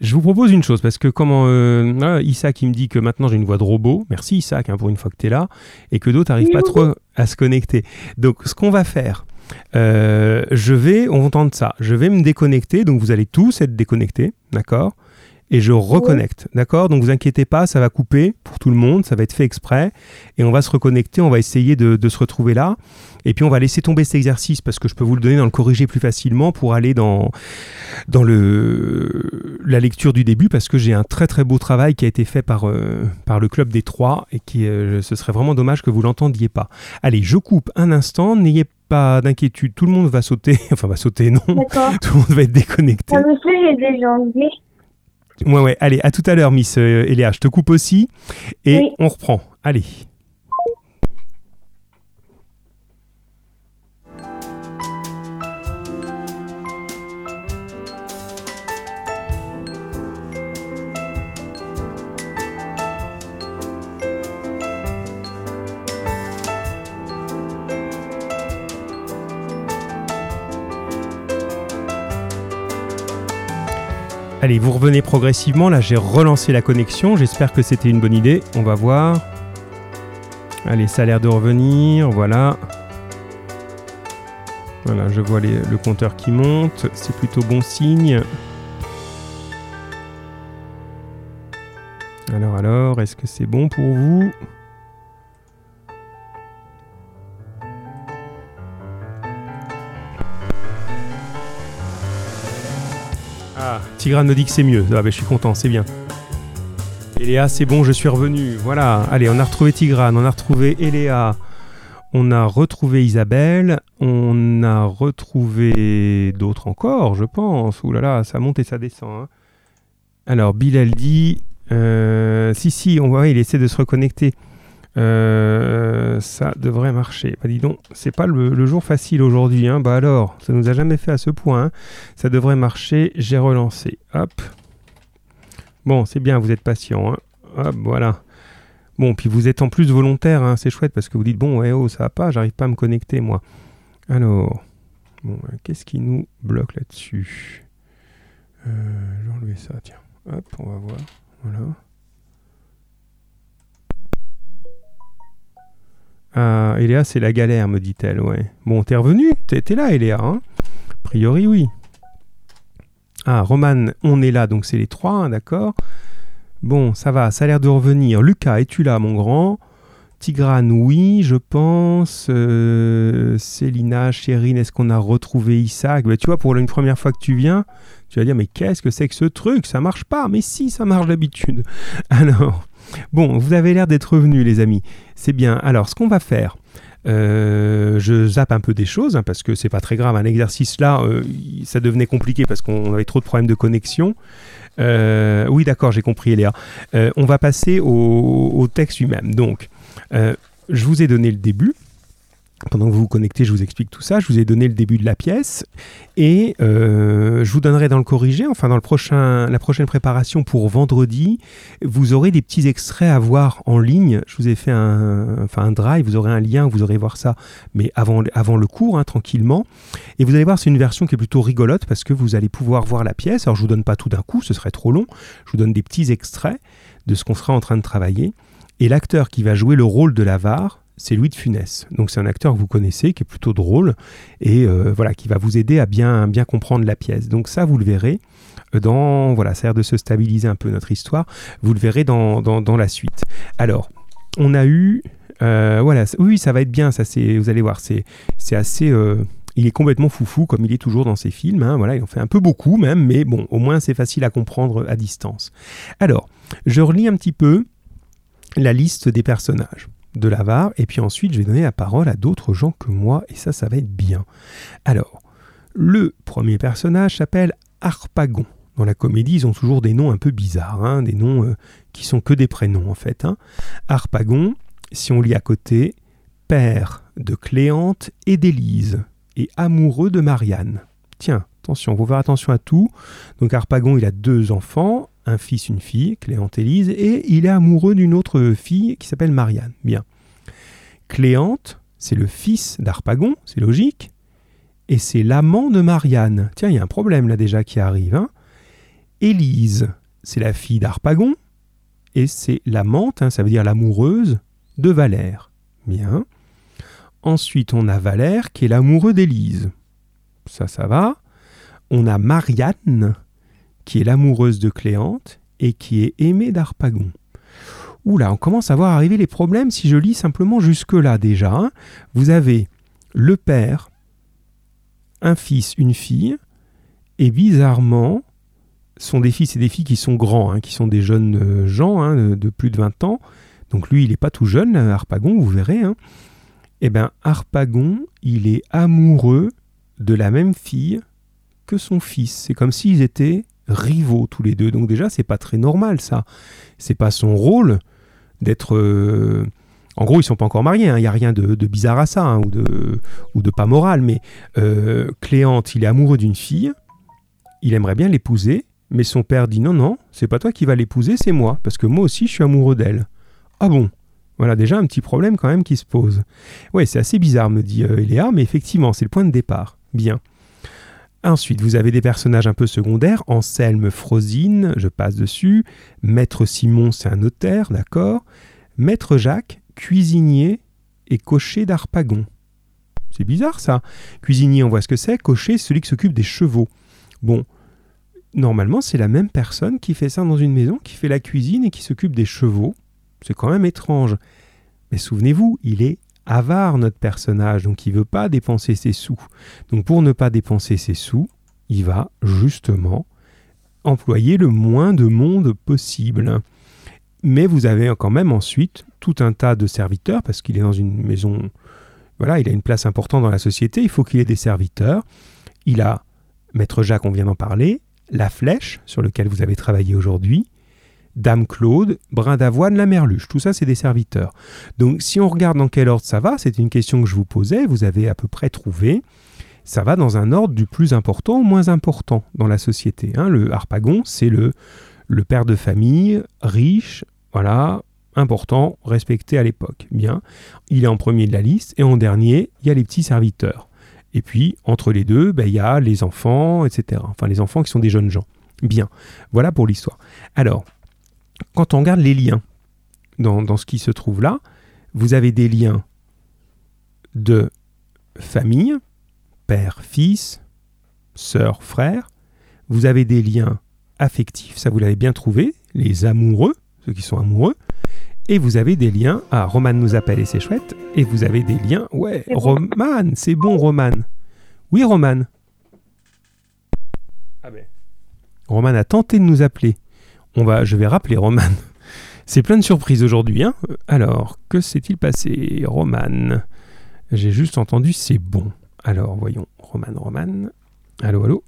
Je vous propose une chose, parce que comment euh, ah, Isaac il me dit que maintenant j'ai une voix de robot, merci Isaac hein, pour une fois que tu es là, et que d'autres n'arrivent pas trop à se connecter. Donc ce qu'on va faire, euh, je vais, on tente ça, je vais me déconnecter, donc vous allez tous être déconnectés, d'accord? Et je reconnecte. D'accord? Donc vous inquiétez pas, ça va couper pour tout le monde, ça va être fait exprès. Et on va se reconnecter, on va essayer de, de, se retrouver là. Et puis on va laisser tomber cet exercice parce que je peux vous le donner dans le corriger plus facilement pour aller dans, dans le, la lecture du début parce que j'ai un très très beau travail qui a été fait par, euh, par le club des trois et qui euh, ce serait vraiment dommage que vous l'entendiez pas. Allez, je coupe un instant, n'ayez pas d'inquiétude, tout le monde va sauter, [LAUGHS] enfin va sauter, non, [LAUGHS] tout le monde va être déconnecté. J'ai. Ouais, ouais, allez, à tout à l'heure, Miss euh, Eléa, je te coupe aussi, et Oui. on reprend, allez. Allez, vous revenez progressivement. Là, j'ai relancé la connexion. J'espère que c'était une bonne idée. On va voir. Allez, ça a l'air de revenir. Voilà. Voilà, je vois le compteur qui monte. C'est plutôt bon signe. Alors, alors, est-ce que c'est bon pour vous? Tigrane me dit que c'est mieux. Ah, ben, je suis content, c'est bien. Eléa, c'est bon, je suis revenu. Voilà. Allez, on a retrouvé Tigrane, on a retrouvé Eléa, on a retrouvé Isabelle, on a retrouvé d'autres encore, je pense. Ouh là là, ça monte et ça descend. hein. Alors, Bilal dit euh, si, si, on voit, il essaie de se reconnecter. Euh, ça devrait marcher. Bah dis donc, c'est pas le, jour facile aujourd'hui. Hein. Bah alors, ça nous a jamais fait à ce point. hein. Ça devrait marcher. J'ai relancé. Hop. Bon, c'est bien, vous êtes patient. hein. Hop, voilà. Bon, puis vous êtes en plus volontaire, c'est chouette parce que vous dites bon, ouais, oh, ça va pas, j'arrive pas à me connecter moi. Alors, bon, euh, qu'est-ce qui nous bloque là-dessus? Euh, Je vais enlever ça, tiens. Hop, on va voir. Voilà. Ah, Eléa, c'est la galère, me dit-elle, ouais. Bon, t'es revenu T'es t'es là, Eléa, hein? A priori, oui. Ah, Roman, on est là, donc c'est les trois, hein, d'accord. Bon, ça va, ça a l'air de revenir. Lucas, es-tu là, mon grand? Tigrane, oui, je pense. Euh, Célina, Chérine, est-ce qu'on a retrouvé Isaac? Bah, Tu vois, pour une première fois que tu viens, tu vas dire, mais qu'est-ce que c'est que ce truc? Ça marche pas. Mais si, ça marche d'habitude. [LAUGHS] Alors, bon, vous avez l'air d'être revenus, les amis. C'est bien. Alors, ce qu'on va faire, euh, je zappe un peu des choses hein, parce que c'est pas très grave. Un exercice là, euh, ça devenait compliqué parce qu'on avait trop de problèmes de connexion. Oui, d'accord, j'ai compris, Léa. On va passer au, au texte lui-même. Donc, euh, je vous ai donné le début. Pendant que vous vous connectez, je vous explique tout ça. Je vous ai donné le début de la pièce et euh, je vous donnerai dans le corrigé, enfin dans le prochain, la prochaine préparation pour vendredi, vous aurez des petits extraits à voir en ligne. Je vous ai fait un, enfin un drive, vous aurez un lien, vous aurez voir ça, mais avant, avant le cours, hein, tranquillement. Et vous allez voir, c'est une version qui est plutôt rigolote parce que vous allez pouvoir voir la pièce. Alors je vous donne pas tout d'un coup, ce serait trop long. Je vous donne des petits extraits de ce qu'on sera en train de travailler. Et l'acteur qui va jouer le rôle de l'avare, c'est Louis de Funès. Donc c'est un acteur que vous connaissez, qui est plutôt drôle et euh, voilà, qui va vous aider à bien, bien comprendre la pièce. Donc ça, vous le verrez dans voilà, ça a l'air de se stabiliser un peu notre histoire. Vous le verrez dans, dans, dans la suite. Alors, on a eu euh, voilà, oui, ça va être bien. Ça, c'est, vous allez voir, c'est, c'est assez. euh, il est complètement foufou comme il est toujours dans ses films. hein, voilà, il en fait un peu beaucoup même, mais bon, au moins c'est facile à comprendre à distance. Alors, je relis un petit peu la liste des personnages de l'avare, et puis ensuite je vais donner la parole à d'autres gens que moi, et ça, ça va être bien. Alors, le premier personnage s'appelle Harpagon. Dans la comédie, ils ont toujours des noms un peu bizarres, hein, des noms euh, qui sont que des prénoms en fait. hein. Harpagon, si on lit à côté, père de Cléante et d'Élise, et amoureux de Marianne. Tiens, attention, faut faire attention à tout. Donc Harpagon, il a deux enfants, un fils, une fille, Cléante Élise, et il est amoureux d'une autre fille qui s'appelle Marianne. Bien. Cléante, c'est le fils d'Harpagon, c'est logique, et c'est l'amant de Marianne. Tiens, il y a un problème là déjà qui arrive. Hein Élise, c'est la fille d'Harpagon, et c'est l'amante, hein, ça veut dire l'amoureuse, de Valère. Bien. Ensuite, on a Valère qui est l'amoureux d'Élise. Ça, ça va. On a Marianne qui est l'amoureuse de Cléante et qui est aimée d'Harpagon. Oula, on commence à voir arriver les problèmes si je lis simplement jusque-là déjà. hein. Vous avez le père, un fils, une fille, et bizarrement, sont des fils et des filles qui sont grands, hein, qui sont des jeunes euh, gens hein, de, plus de 20 ans. Donc lui, il n'est pas tout jeune, Harpagon, vous verrez. Eh bien, Harpagon, il est amoureux de la même fille que son fils. C'est comme s'ils étaient rivaux tous les deux. Donc déjà, c'est pas très normal ça. C'est pas son rôle d'être. euh, En gros, ils sont pas encore mariés. hein. Il y a rien de, bizarre à ça hein, ou de pas moral. Mais euh, Cléante, il est amoureux d'une fille. Il aimerait bien l'épouser, mais son père dit non, non, c'est pas toi qui vas l'épouser, c'est moi, parce que moi aussi je suis amoureux d'elle. Ah bon? Voilà déjà un petit problème quand même qui se pose. Ouais, c'est assez bizarre, me dit euh, mais effectivement, c'est le point de départ. Bien. Ensuite, vous avez des personnages un peu secondaires. Anselme Frosine, je passe dessus. Maître Simon, c'est un notaire, d'accord. Maître Jacques, cuisinier et cocher d'Arpagon. C'est bizarre ça. Cuisinier, on voit ce que c'est. Cocher, celui qui s'occupe des chevaux. Bon, normalement, c'est la même personne qui fait ça dans une maison, qui fait la cuisine et qui s'occupe des chevaux. C'est quand même étrange. Mais souvenez-vous, il est avare, notre personnage, donc il veut pas dépenser ses sous. Donc pour ne pas dépenser ses sous, il va justement employer le moins de monde possible. Mais vous avez quand même ensuite tout un tas de serviteurs, parce qu'il est dans une maison, voilà, il a une place importante dans la société, il faut qu'il ait des serviteurs. Il a Maître Jacques, on vient d'en parler, La Flèche, sur lequel vous avez travaillé aujourd'hui, Dame Claude, Brin d'Avoine, La Merluche, tout ça c'est des serviteurs. Donc si on regarde dans quel ordre ça va, c'est une question que je vous posais, vous avez à peu près trouvé, ça va dans un ordre du plus important au moins important dans la société. hein. Le Harpagon, c'est le, le père de famille, riche, voilà, important, respecté à l'époque. Bien, il est en premier de la liste, et en dernier, il y a les petits serviteurs. Et puis, entre les deux, ben, il y a les enfants, etc. Enfin, les enfants qui sont des jeunes gens. Bien, voilà pour l'histoire. Alors, quand on regarde les liens dans, dans ce qui se trouve là, vous avez des liens de famille, père, fils, sœur, frère. Vous avez des liens affectifs, ça vous l'avez bien trouvé, les amoureux, ceux qui sont amoureux. Et vous avez des liens. Ah, Roman nous appelle et c'est chouette. Et vous avez des liens. Ouais. Roman, c'est bon, Roman. Oui, Roman. Ah ben. Roman a tenté de nous appeler. On va, je vais rappeler Roman. [LAUGHS] C'est plein de surprises aujourd'hui. Hein Alors, que s'est-il passé, Roman? J'ai juste entendu c'est bon. Alors, voyons. Roman, Roman. Allô, allô?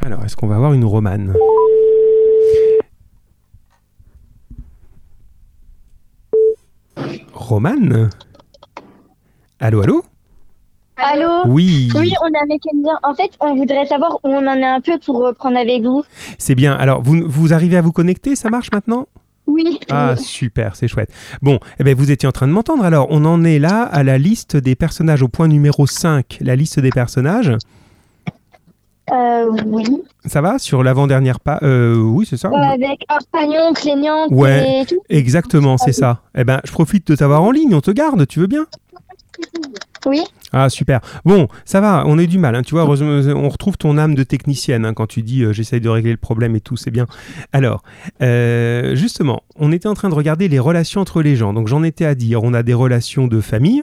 Alors, est-ce qu'on va avoir une Romane? Romane? Allô, allô? Allô Oui, Oui, on qu'à dire. En fait, on voudrait savoir où on en est un peu pour reprendre avec vous. c'est bien. Alors, vous, vous arrivez à vous connecter Ça marche maintenant? Oui. Ah, super, c'est chouette. Bon, eh ben, vous étiez en train de m'entendre. Alors, on en est là à la liste des personnages au point numéro 5. La liste des personnages. Euh, oui. Ça va? Sur l'avant-dernière pas euh, Oui, c'est ça? Euh, avec Arpagnon, Cléniante Ouais. et tout. Exactement, c'est ça. Eh ben, je profite de t'avoir en ligne. On te garde, tu veux bien? Oui. Ah, super. Bon, ça va, on eu du mal. hein. Tu vois, heureusement, on retrouve ton âme de technicienne hein, quand tu dis euh, j'essaye de régler le problème et tout, c'est bien. Alors, euh, justement, on était en train de regarder les relations entre les gens. Donc, j'en étais à dire on a des relations de famille,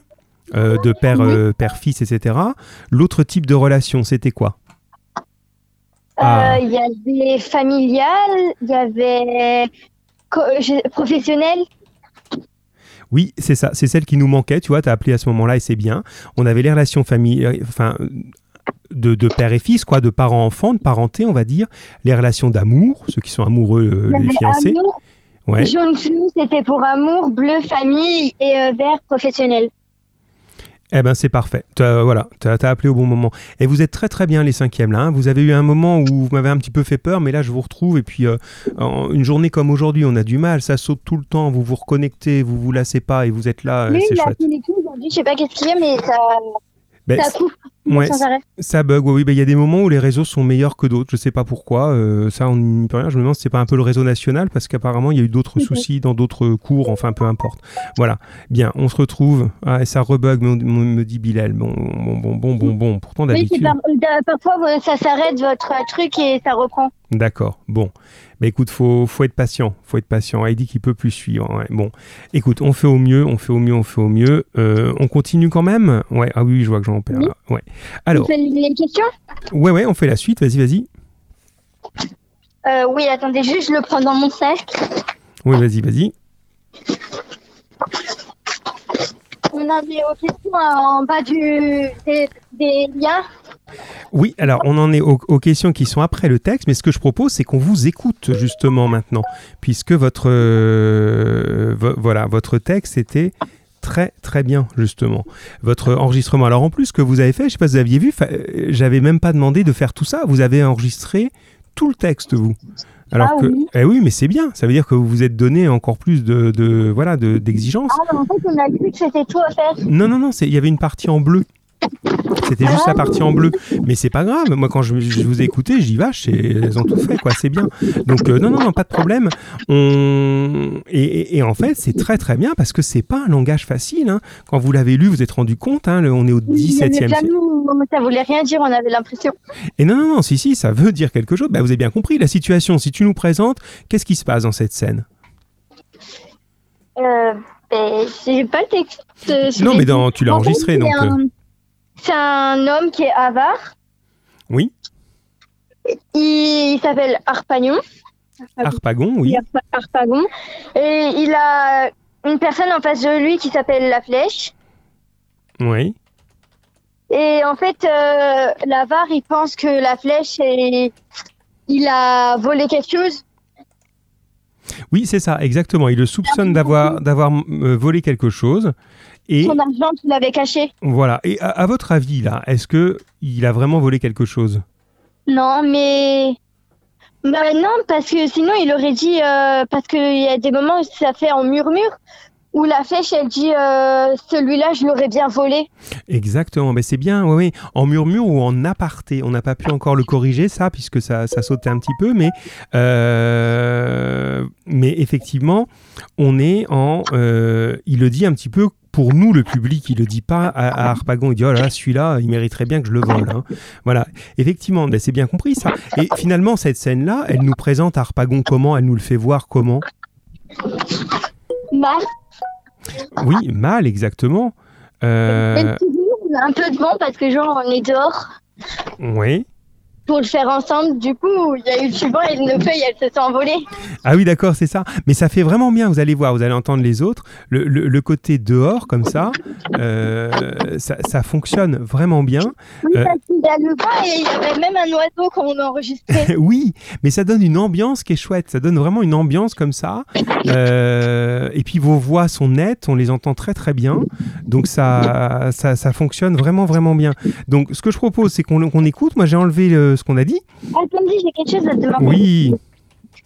euh, de père, euh, père-fils, etc. L'autre type de relation, c'était quoi? Euh, Ah. Il y avait familial, il y avait professionnel. Oui, c'est ça, c'est celle qui nous manquait, tu vois, tu as appelé à ce moment-là et c'est bien. On avait les relations famille, euh, enfin, de, de père et fils, quoi, de parents-enfants, de parenté, on va dire, les relations d'amour, ceux qui sont amoureux, euh, les fiancés. amour, Ouais. jaune flou, c'était pour amour, bleu famille et euh, vert professionnel. Eh ben c'est parfait. T'as- voilà, tu as, appelé au bon moment. Et vous êtes très très bien les cinquièmes là. hein. Vous avez eu un moment où vous m'avez un petit peu fait peur, mais là je vous retrouve. Et puis euh, en- une journée comme aujourd'hui, on a du mal, ça saute tout le temps. Vous vous reconnectez, vous vous lassez pas et vous êtes là. euh, c'est il a chouette. tout aujourd'hui, je sais pas qu'est-ce qu'il y a, mais ça, Ben, ça coupe ouais, sans arrêt. Ça bug, oui, oui. Ben, Il y a des moments où les réseaux sont meilleurs que d'autres. Je sais pas pourquoi. euh, ça, on n'y peut rien. Je me demande si c'est pas un peu le réseau national parce qu'apparemment il y a eu d'autres soucis dans d'autres cours. Enfin, peu importe. Voilà. Bien, on se retrouve. Ah, et ça rebug, me, me- dit Bilal. Bon, bon, bon, bon, bon, bon. Pourtant Oui, d'habitude. par- euh, parfois ça s'arrête votre truc et ça reprend. D'accord. Bon. Bah écoute, faut, faut être patient. Faut être patient. Heidi qui peut plus suivre. ouais. Bon. Écoute, on fait au mieux, on fait au mieux, on fait au mieux. Euh, on continue quand même? Ouais. Ah oui, je vois que j'en perds. Oui. Ouais. Alors, Vous faites les questions ouais, ouais, on fait la suite. Vas-y, vas-y. Euh, Oui, attendez, juste je le prends dans mon sac. Oui, vas-y, vas-y. on est aux questions en bas du, des, des liens. Oui, alors on en est aux, aux questions qui sont après le texte, mais ce que je propose, c'est qu'on vous écoute justement maintenant, puisque votre euh, vo- voilà votre texte était très très bien justement votre enregistrement. Alors en plus ce que vous avez fait, je sais pas si vous aviez vu, euh, j'avais même pas demandé de faire tout ça. Vous avez enregistré tout le texte vous. Alors Ah que oui. eh oui, mais c'est bien. Ça veut dire que vous vous êtes donné encore plus de, de voilà de- d'exigence. Ah, mais en fait, on a cru que c'était tout à faire. Non, non, non, il y avait une partie en bleu. C'était juste la partie en bleu. Mais c'est pas grave. Moi, quand je, je vous ai écouté, j'y vais, c'est- elles ont tout fait, quoi. C'est bien. Donc, euh, non, non, non, pas de problème. On... Et, et- et en fait, c'est très, très bien parce que c'est pas un langage facile. hein. Quand vous l'avez lu, vous vous êtes rendu compte, hein, le- on est au Il y avait 17e plein siècle. ça voulait rien dire, on avait l'impression. Et non, non, non, si, si, ça veut dire quelque chose. Bah, vous avez bien compris la situation. Si tu nous présentes, qu'est-ce qui se passe dans cette scène? Euh, ben, j'ai pas le texte. euh, Non, mais dans, tu l'as enregistré, donc. euh, C'est un homme qui est avare. Oui, Il, il s'appelle Arpagnon. Harpagon, oui. Arpa- Harpagon. Et il a une personne en face de lui qui s'appelle La Flèche. Oui. Et en fait, euh, l'avare, il pense que La Flèche, est... il a volé quelque chose. Oui, c'est ça, exactement. Il le soupçonne d'avoir d'avoir euh, volé quelque chose. Et Son argent qu'il avait caché. voilà. Et à, à votre avis, là, est-ce que il a vraiment volé quelque chose? Non, mais... Bah non, parce que sinon, il aurait dit... euh, parce qu'il y a des moments où ça fait en murmure, où La Flèche, elle dit euh, Celui-là, je l'aurais bien volé ». Exactement. Mais c'est bien, oui, oui. En murmure ou en aparté. On n'a pas pu encore le corriger, ça, puisque ça, ça sautait un petit peu. Mais, euh, mais effectivement, on est en. euh, il le dit un petit peu. Pour nous, le public, il le dit pas à, à Harpagon. Il dit oh là là, celui-là, il mériterait bien que je le vole. hein. Voilà. Effectivement, ben, c'est bien compris ça. Et finalement, cette scène-là, elle nous présente Harpagon comment? Elle nous le fait voir comment? Mal. Oui, mal, exactement. Euh, on a un peu de vent parce que genre, on est dehors. oui. Pour le faire ensemble. Du coup, il y a eu du vent et nos feuilles, elles se sont envolées. Ah oui, d'accord, c'est ça. Mais ça fait vraiment bien, vous allez voir, vous allez entendre les autres. Le, le- le côté dehors, comme ça, euh, ça, ça fonctionne vraiment bien. Oui, Euh. parce qu'il y a le vent et il y avait même un oiseau quand on enregistrait. [LAUGHS] oui, mais ça donne une ambiance qui est chouette. Ça donne vraiment une ambiance comme ça. Euh, et puis vos voix sont nettes, on les entend très très bien. Donc ça, ça, ça fonctionne vraiment vraiment bien. Donc ce que je propose, c'est qu'on écoute. Moi j'ai enlevé le- ce qu'on a dit. Attendez, j'ai quelque chose à te demander. Oui,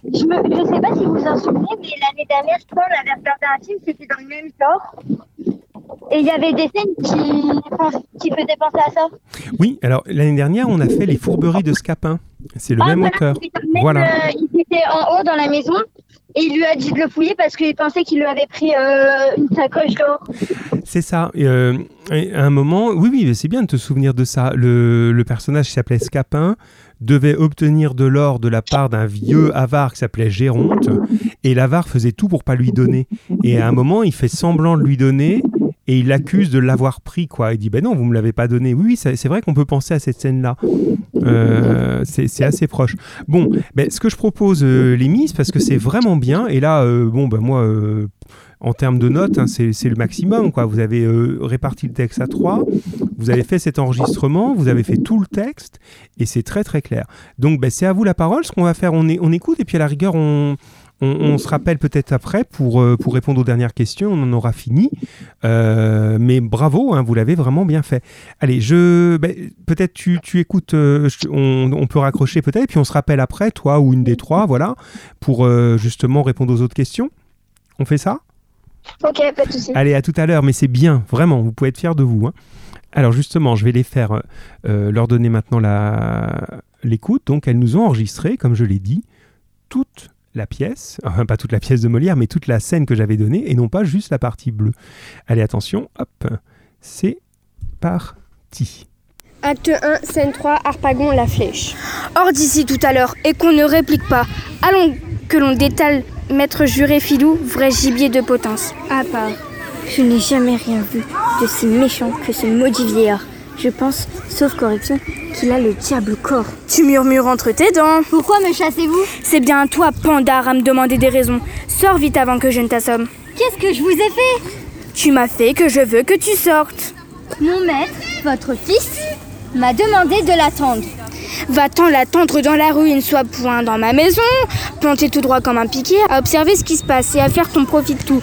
Je ne sais pas si vous vous en souvenez, mais l'année dernière, je crois, on avait regardé un film, c'était dans le même genre. Et il y avait des scènes qui, qui faisaient penser à ça. oui. Alors l'année dernière, on a fait les fourberies de Scapin. C'est le Ah, même voilà, auteur. Voilà. euh, il était en haut dans la maison et il lui a dit de le fouiller parce qu'il pensait qu'il lui avait pris euh, une sacoche d'or. C'est ça. Euh, à un moment, oui, oui, c'est bien de te souvenir de ça. Le, le personnage qui s'appelait Scapin devait obtenir de l'or de la part d'un vieux avare qui s'appelait Géronte, et l'avare faisait tout pour pas lui donner. Et à un moment, il fait semblant de lui donner. Et il l'accuse de l'avoir pris, quoi. Il dit, ben non, vous me l'avez pas donné. Oui, oui, c'est vrai qu'on peut penser à cette scène-là. Euh, c'est assez proche. Bon, ben, ce que je propose, euh, parce que c'est vraiment bien. Et là, euh, bon, ben moi, euh, en termes de notes, hein, c'est le maximum. Quoi. Vous avez réparti le texte à trois, vous avez fait cet enregistrement, vous avez fait tout le texte, et c'est très très clair. Donc ben, c'est à vous la parole. Ce qu'on va faire, on écoute, et puis à la rigueur, on, on, on se rappelle peut-être après pour, euh, pour répondre aux dernières questions. On en aura fini. Euh, mais bravo, hein, vous l'avez vraiment bien fait. Allez, je ben, peut-être tu, tu écoutes, euh, je- on, on peut raccrocher peut-être, puis on se rappelle après, toi ou une des trois, voilà, pour justement répondre aux autres questions. On fait ça? Ok, pas de souci. Allez, à tout à l'heure, mais c'est bien, vraiment, vous pouvez être fiers de vous. hein. Alors justement, je vais les faire, euh, leur donner maintenant la- l'écoute. Donc elles nous ont enregistré, comme je l'ai dit, toute la pièce, enfin pas toute la pièce de Molière, mais toute la scène que j'avais donnée, et non pas juste la partie bleue. Allez, attention, hop, c'est parti. Acte 1, scène 3, Harpagon, la flèche. Hors d'ici tout à l'heure, et qu'on ne réplique pas. Allons que l'on détale maître juré Filou, vrai gibier de potence. À part, je n'ai jamais rien vu de si méchant que ce maudit vieillard. Je pense, sauf correction, qu'il a le diable corps. Tu murmures entre tes dents. Pourquoi me chassez-vous? C'est bien toi, Pandare, à me demander des raisons. Sors vite avant que je ne t'assomme. Qu'est-ce que je vous ai fait? Tu m'as fait que je veux que tu sortes. Mon maître, votre fils, m'a demandé de l'attendre. Va-t'en l'attendre dans la rue, ne sois point dans ma maison, planté tout droit comme un piquet, à observer ce qui se passe et à faire ton profit de tout.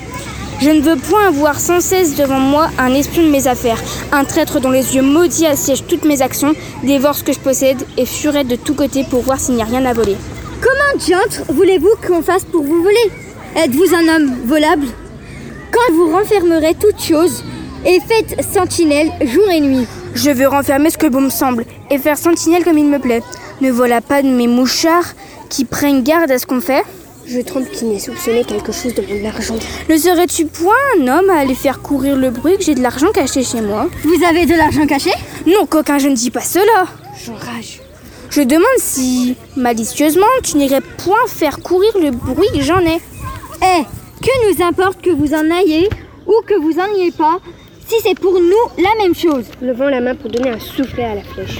Je ne veux point avoir sans cesse devant moi un espion de mes affaires, un traître dont les yeux maudits assiègent toutes mes actions, dévore ce que je possède et fuirait de tous côtés pour voir s'il n'y a rien à voler. Comment, diantre, voulez-vous qu'on fasse pour vous voler? Êtes-vous un homme volable? Quand vous renfermerez toutes choses et faites sentinelle jour et nuit. Je veux renfermer ce que bon me semble et faire sentinelle comme il me plaît. Ne voilà pas de mes mouchards qui prennent garde à ce qu'on fait? Je tremble qu'il n'ait soupçonné quelque chose de mon argent. Ne serais-tu point un homme à aller faire courir le bruit que j'ai de l'argent caché chez moi? Vous avez de l'argent caché? Non, coquin, je ne dis pas cela. J'enrage. Je demande si, malicieusement, tu n'irais point faire courir le bruit que j'en ai. Eh, que nous importe que vous en ayez ou que vous en ayez pas, si c'est pour nous la même chose? Levant la main pour donner un soufflet à la flèche.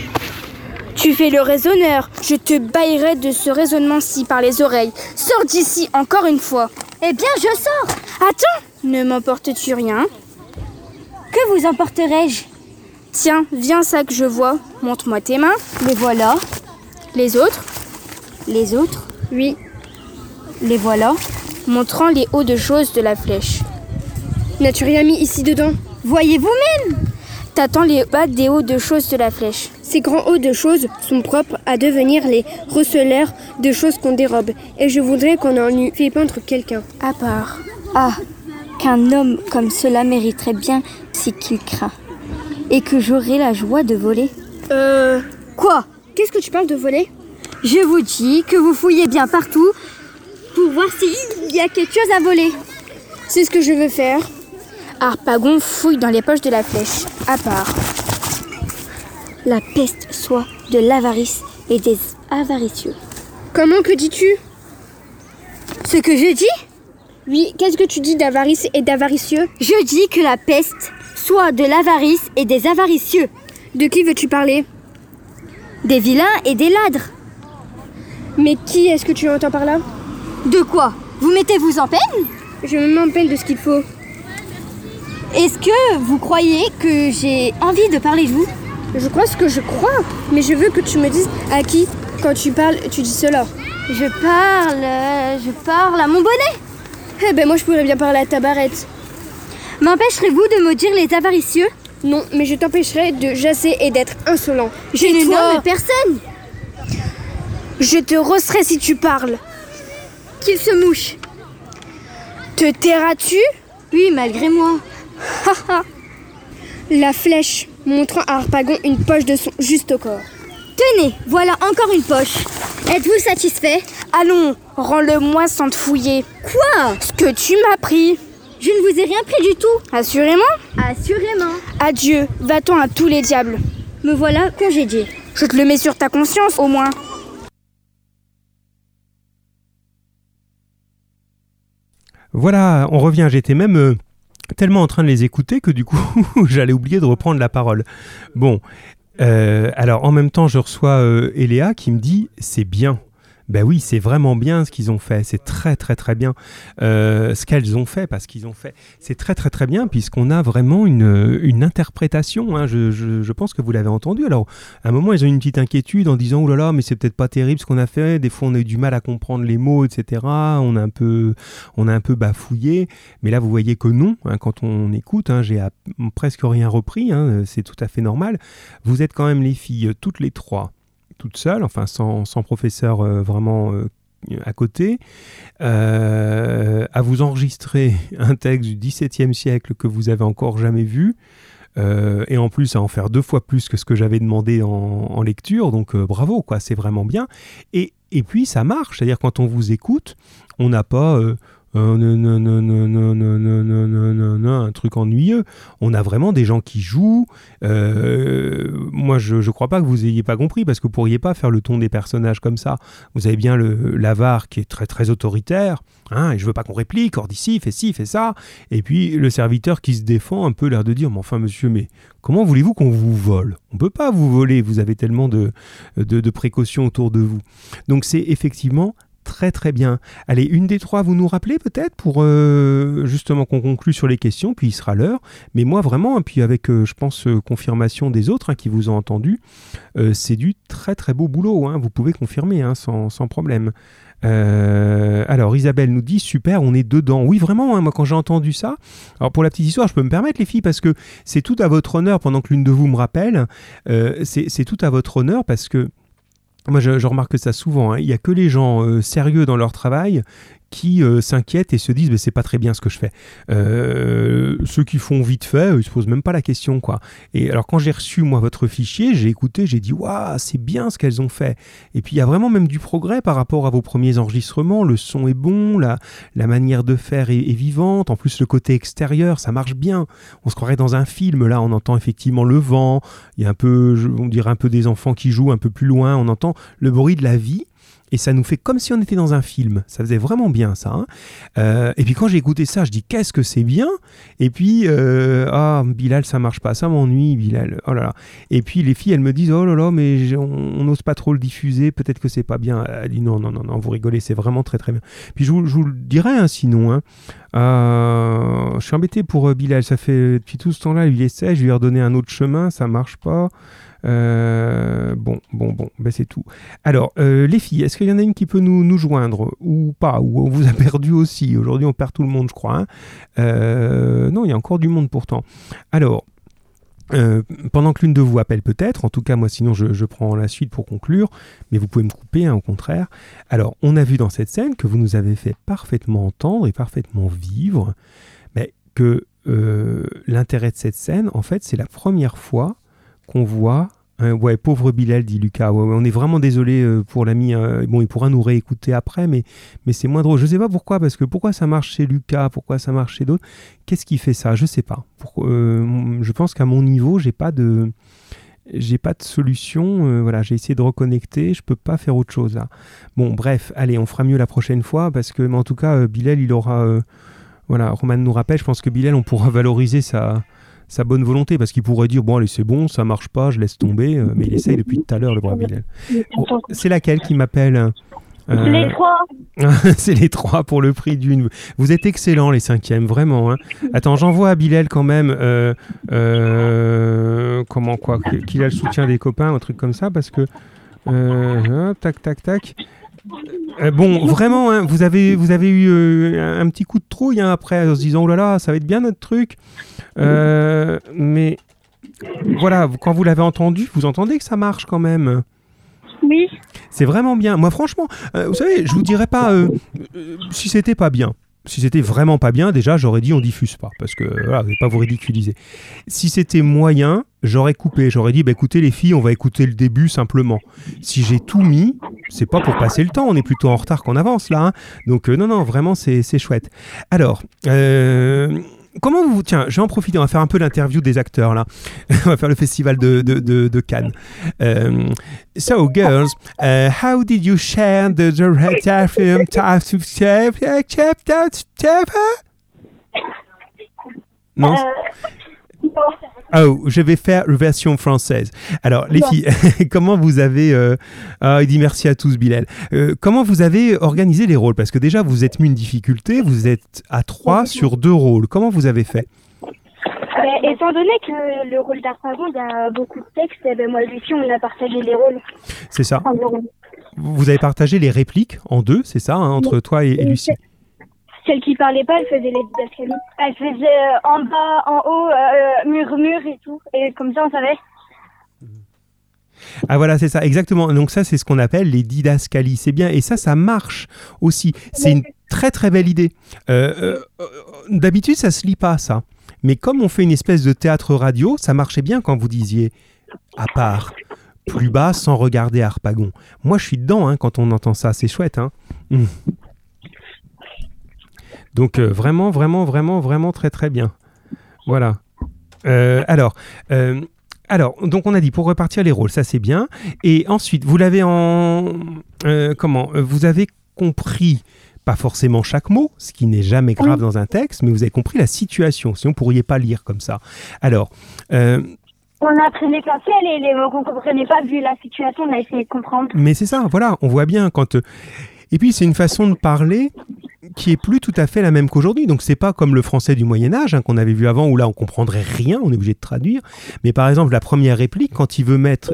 Tu fais le raisonneur. Je te baillerai de ce raisonnement-ci par les oreilles. Sors d'ici encore une fois. Eh bien, je sors. Attends, ne m'emportes-tu rien? Que vous emporterai-je? Tiens, viens ça que je vois. Montre-moi tes mains. Les voilà. Les autres? Les autres? Oui. Les voilà. Montrant les hauts de choses de la flèche. N'as-tu rien mis ici dedans? Voyez vous-même T'attends les bas des hauts de choses de la flèche. Ces grands hauts de choses sont propres à devenir les receleurs de choses qu'on dérobe, et je voudrais qu'on en eût fait peindre quelqu'un. À part. Ah, qu'un homme comme cela mériterait bien si qu'il craint. Et que j'aurais la joie de voler. Euh. Quoi? Qu'est-ce que tu parles de voler? Je vous dis que vous fouillez bien partout pour voir s'il y a quelque chose à voler. C'est ce que je veux faire. Harpagon fouille dans les poches de la flèche. À part. La peste soit de l'avarice et des avaricieux. Comment que dis-tu? Ce que je dis? Oui, qu'est-ce que tu dis d'avarice et d'avaricieux? Je dis que la peste soit de l'avarice et des avaricieux. De qui veux-tu parler? Des vilains et des ladres. Mais qui est-ce que tu entends par là? De quoi? Vous mettez-vous en peine? Je me mets en peine de ce qu'il faut. Est-ce que vous croyez que j'ai envie de parler de vous? Je crois ce que je crois, mais je veux que tu me dises à qui, quand tu parles, tu dis cela. Je parle. euh, Je parle à mon bonnet. Eh ben moi je pourrais bien parler à ta barrette. M'empêcherez-vous de maudire les avaricieux? Non, mais je t'empêcherai de jasser et d'être insolent. Je ne nomme personne. Je te rosserai si tu parles. Qu'il se mouche. Te tairas-tu? Oui, malgré moi. [LAUGHS] La flèche, montrant à Harpagon une poche de son juste au corps. Tenez, voilà encore une poche. Êtes-vous satisfait? Allons, rends-le-moi sans te fouiller. Quoi? Ce que tu m'as pris. Je ne vous ai rien pris du tout. Assurément? Assurément. Adieu, va-t'en à tous les diables. Me voilà congédié. Je te le mets sur ta conscience au moins. Voilà, on revient. J'étais même euh, tellement en train de les écouter que du coup, [LAUGHS] j'allais oublier de reprendre la parole. Bon, euh, alors en même temps, je reçois euh, Eléa qui me dit c'est bien. Ben oui, c'est vraiment bien ce qu'ils ont fait. C'est très très très bien Euh, ce qu'elles ont fait, parce qu'ils ont fait. C'est très très très bien puisqu'on a vraiment une, une interprétation. hein. Je, je- pense que vous l'avez entendu. Alors, à un moment, ils ont une petite inquiétude en disant oh là là, mais c'est peut-être pas terrible ce qu'on a fait. Des fois, on a eu du mal à comprendre les mots, etc. On a un peu, on a un peu bafouillé. Mais là, vous voyez que non. hein, quand on écoute, hein, j'ai presque rien repris. c'est tout à fait normal. Vous êtes quand même les filles, toutes les trois, toutes seules, enfin sans, sans professeur euh, vraiment euh, à côté, euh, à vous enregistrer [LAUGHS] un texte du XVIIe siècle que vous avez encore jamais vu. et en plus à en faire deux fois plus que ce que j'avais demandé en, lecture, donc bravo, quoi, c'est vraiment bien. Et, et puis ça marche, c'est-à-dire quand on vous écoute, on n'a pas un truc ennuyeux. On a vraiment des gens qui jouent. Moi, je ne crois pas que vous ayez pas compris, parce que vous pourriez pas faire le ton des personnages comme ça. Vous avez bien le l'avare qui est très très autoritaire, hein, et je veux pas qu'on réplique, or d'ici, fais ci, fais ça. Et puis le serviteur qui se défend, un peu l'air de dire, mais enfin monsieur, mais comment voulez-vous qu'on vous vole On peut pas vous voler, vous avez tellement de, de précautions autour de vous. Donc c'est effectivement Très très bien. Allez, une des trois, vous nous rappelez peut-être pour euh, justement qu'on conclue sur les questions, puis il sera l'heure. Mais moi vraiment, puis avec, euh, je pense, euh, confirmation des autres hein, qui vous ont entendu, c'est du très très beau boulot. hein. Vous pouvez confirmer hein, sans, sans problème. Alors Isabelle nous dit super, on est dedans. Oui vraiment, moi quand j'ai entendu ça, alors pour la petite histoire, je peux me permettre les filles parce que c'est tout à votre honneur pendant que l'une de vous me rappelle, c'est tout à votre honneur parce que moi je, remarque ça souvent, hein, il n'y a que les gens euh, sérieux dans leur travail qui euh, s'inquiètent et se disent mais c'est pas très bien ce que je fais. Euh, ceux qui font vite fait, ils se posent même pas la question quoi. Et alors quand j'ai reçu moi votre fichier, j'ai écouté, j'ai dit waouh c'est bien ce qu'elles ont fait. Et puis il y a vraiment même du progrès par rapport à vos premiers enregistrements. Le son est bon, la, la manière de faire est, est vivante. En plus le côté extérieur, ça marche bien. On se croirait dans un film. Là on entend effectivement le vent. Il y a un peu, on dirait un peu des enfants qui jouent un peu plus loin. On entend le bruit de la vie. Et ça nous fait comme si on était dans un film. Ça faisait vraiment bien ça. hein. Euh, et puis quand j'ai écouté ça, je dis qu'est-ce que c'est bien. Et puis euh, ah Bilal ça marche pas, ça m'ennuie Bilal. Oh là là. Et puis les filles elles me disent oh là là mais on n'ose pas trop le diffuser, peut-être que c'est pas bien. Elle dit non non non non vous rigolez, c'est vraiment très très bien. Puis je vous, le dirai hein, sinon. hein. Euh, je suis embêté pour Bilal, ça fait depuis tout ce temps-là, il essaie, je lui ai redonné un autre chemin, ça marche pas. Euh, bon, bon, bon, ben c'est tout. Alors, euh, les filles, est-ce qu'il y en a une qui peut nous, nous joindre ou pas? Ou on vous a [LAUGHS] perdu aussi? Aujourd'hui, on perd tout le monde, je crois. hein. Euh, non, il y a encore du monde pourtant. Alors, pendant que l'une de vous appelle peut-être, en tout cas moi sinon je, prends la suite pour conclure, mais vous pouvez me couper hein, au contraire. Alors on a vu dans cette scène que vous nous avez fait parfaitement entendre et parfaitement vivre, mais que l'intérêt de cette scène, en fait, c'est la première fois qu'on voit. un- ouais, pauvre Bilal, dit Lucas. On est vraiment désolé euh, pour l'ami. euh, bon, il pourra nous réécouter après, mais, mais c'est moins drôle. Je sais pas pourquoi, parce que pourquoi ça marche chez Lucas, pourquoi ça marche chez d'autres? Qu'est-ce qui fait ça? Je sais pas. Euh, je pense qu'à mon niveau, j'ai pas de. J'ai pas de solution, euh, voilà, j'ai essayé de reconnecter, je peux pas faire autre chose là. Bon, bref, allez, on fera mieux la prochaine fois parce que, mais en tout cas, euh, Bilal, il aura, euh, voilà, Roman nous rappelle, je pense que Bilal, on pourra valoriser sa, sa bonne volonté parce qu'il pourrait dire bon allez c'est bon ça marche pas je laisse tomber euh, mais il essaye depuis tout à l'heure le brave Bilal c'est laquelle qui m'appelle Euh, Les trois. [LAUGHS] c'est les trois pour le prix d'une. Vous êtes excellents les cinquièmes, vraiment. hein. Attends, j'envoie à Bilal quand même. euh, euh, comment quoi Qu'il a le soutien des copains, un truc comme ça, parce que. tac, tac, tac. Euh, bon, vraiment, hein, vous, avez, vous avez eu euh, un petit coup de trouille hein, après, en se disant oh là là, ça va être bien notre truc. Euh, mais voilà, quand vous l'avez entendu, vous entendez que ça marche quand même. Oui. C'est vraiment bien. Moi, franchement, vous savez, je vous dirais pas si c'était pas bien. Si c'était vraiment pas bien, déjà, j'aurais dit on diffuse pas, parce que voilà, je vais pas vous ridiculiser. Si c'était moyen, j'aurais coupé. J'aurais dit, bah, écoutez les filles, on va écouter le début simplement. Si j'ai tout mis, c'est pas pour passer le temps. On est plutôt en retard qu'on avance là. hein. Donc euh, non, non, vraiment, c'est chouette. Alors. euh, Comment vous... Tiens, je vais en profiter, on va faire un peu l'interview des acteurs là. [LAUGHS] on va faire le festival de, de, de, Cannes. Euh, so, girls, how did you share the director film task of Non? Oh, je vais faire une version française. Alors, les filles, [LAUGHS] comment vous avez... euh, ah, il dit merci à tous, Bilal. Euh, comment vous avez organisé les rôles? Parce que déjà, vous êtes mis une difficulté, vous êtes à trois sur deux rôles. Comment vous avez fait? Ben, étant donné que le rôle d'Arpagon, il y a beaucoup de textes, eh ben, moi et Lucie, on a partagé les rôles. C'est ça. Vous avez partagé les répliques en deux, c'est ça, hein, entre toi et, et Lucie? Celle qui parlait pas, elle faisait les didascalies. Elle faisait euh, en bas, en haut, euh, murmure et tout. Et comme ça, on savait. Ah voilà, c'est ça, exactement. Donc ça, c'est ce qu'on appelle les didascalies. C'est bien, et ça, ça marche aussi. C'est une très très belle idée. Euh, euh, euh, D'habitude, ça se lit pas, ça. Mais comme on fait une espèce de théâtre radio, ça marchait bien quand vous disiez à part, plus bas, sans regarder Harpagon. Moi, je suis dedans hein, quand on entend ça. C'est chouette, hein. Mm. Donc euh, vraiment, vraiment, vraiment, vraiment très très bien. Voilà. Euh, alors, euh, alors, donc on a dit pour repartir les rôles, ça c'est bien. Et ensuite, vous l'avez en comment Vous avez compris pas forcément chaque mot, ce qui n'est jamais grave dans un texte, mais vous avez compris la situation. Sinon, vous pourriez pas lire comme ça. Alors, On a pris l'essentiel et les mots qu'on comprenait pas, vu la situation, on a essayé de comprendre. Mais c'est ça, voilà, on voit bien quand. Et puis c'est une façon de parler qui est plus tout à fait la même qu'aujourd'hui. Donc c'est pas comme le français du Moyen Âge hein, qu'on avait vu avant où là on comprendrait rien, on est obligé de traduire. Mais par exemple la première réplique quand il veut mettre,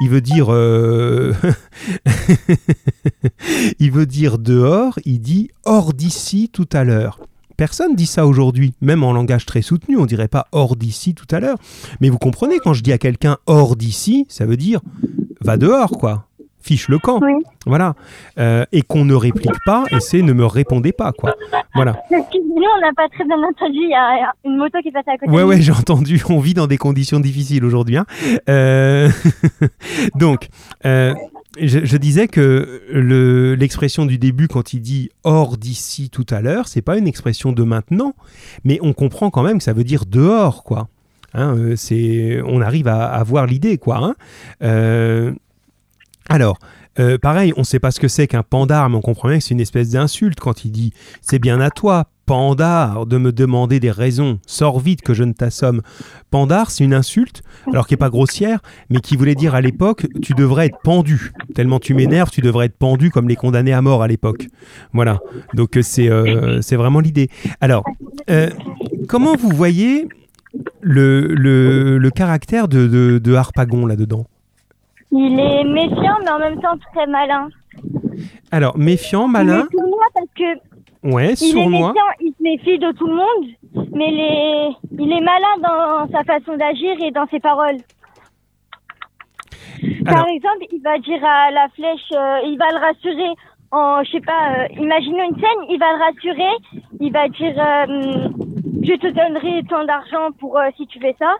il veut dire, euh, [LAUGHS] il veut dire dehors, il dit hors d'ici tout à l'heure. Personne dit ça aujourd'hui, même en langage très soutenu, on dirait pas hors d'ici tout à l'heure. Mais vous comprenez, quand je dis à quelqu'un hors d'ici, ça veut dire va dehors, quoi. Fiche le camp. Oui. Voilà. Euh, et qu'on ne réplique pas, et c'est ne me répondez pas, quoi. Voilà. Excusez-nous, on n'a pas très bien entendu. Il y a une moto qui passe à côté. Ouais, ouais, j'ai entendu. On vit dans des conditions difficiles aujourd'hui. hein. Euh, [LAUGHS] Donc, euh, je, je disais que le- l'expression du début, quand il dit hors d'ici tout à l'heure, c'est pas une expression de maintenant, mais on comprend quand même que ça veut dire dehors, quoi. Hein, c'est, on arrive à, à voir l'idée, quoi. hein. Euh, alors, euh, pareil, on ne sait pas ce que c'est qu'un pandar, mais on comprend bien que c'est une espèce d'insulte quand il dit c'est bien à toi, pandar, de me demander des raisons, sors vite que je ne t'assomme. Pandar, c'est une insulte, alors qui n'est pas grossière, mais qui voulait dire à l'époque tu devrais être pendu. Tellement tu m'énerves, tu devrais être pendu comme les condamnés à mort à l'époque. Voilà, donc euh, c'est euh, vraiment l'idée. Alors, euh, comment vous voyez le, le, le caractère de, de, de Harpagon là-dedans? Il est méfiant, mais en même temps très malin. Alors, méfiant, Il malin, est sournois parce que ouais, il est sournois. méfiant, il se méfie de tout le monde, mais il est, il est malin dans sa façon d'agir et dans ses paroles. Par exemple, il va dire à la flèche, euh, il va le rassurer en, je sais pas, euh, imaginons une scène, il va le rassurer, il va dire, euh, je te donnerai tant d'argent pour si tu fais ça.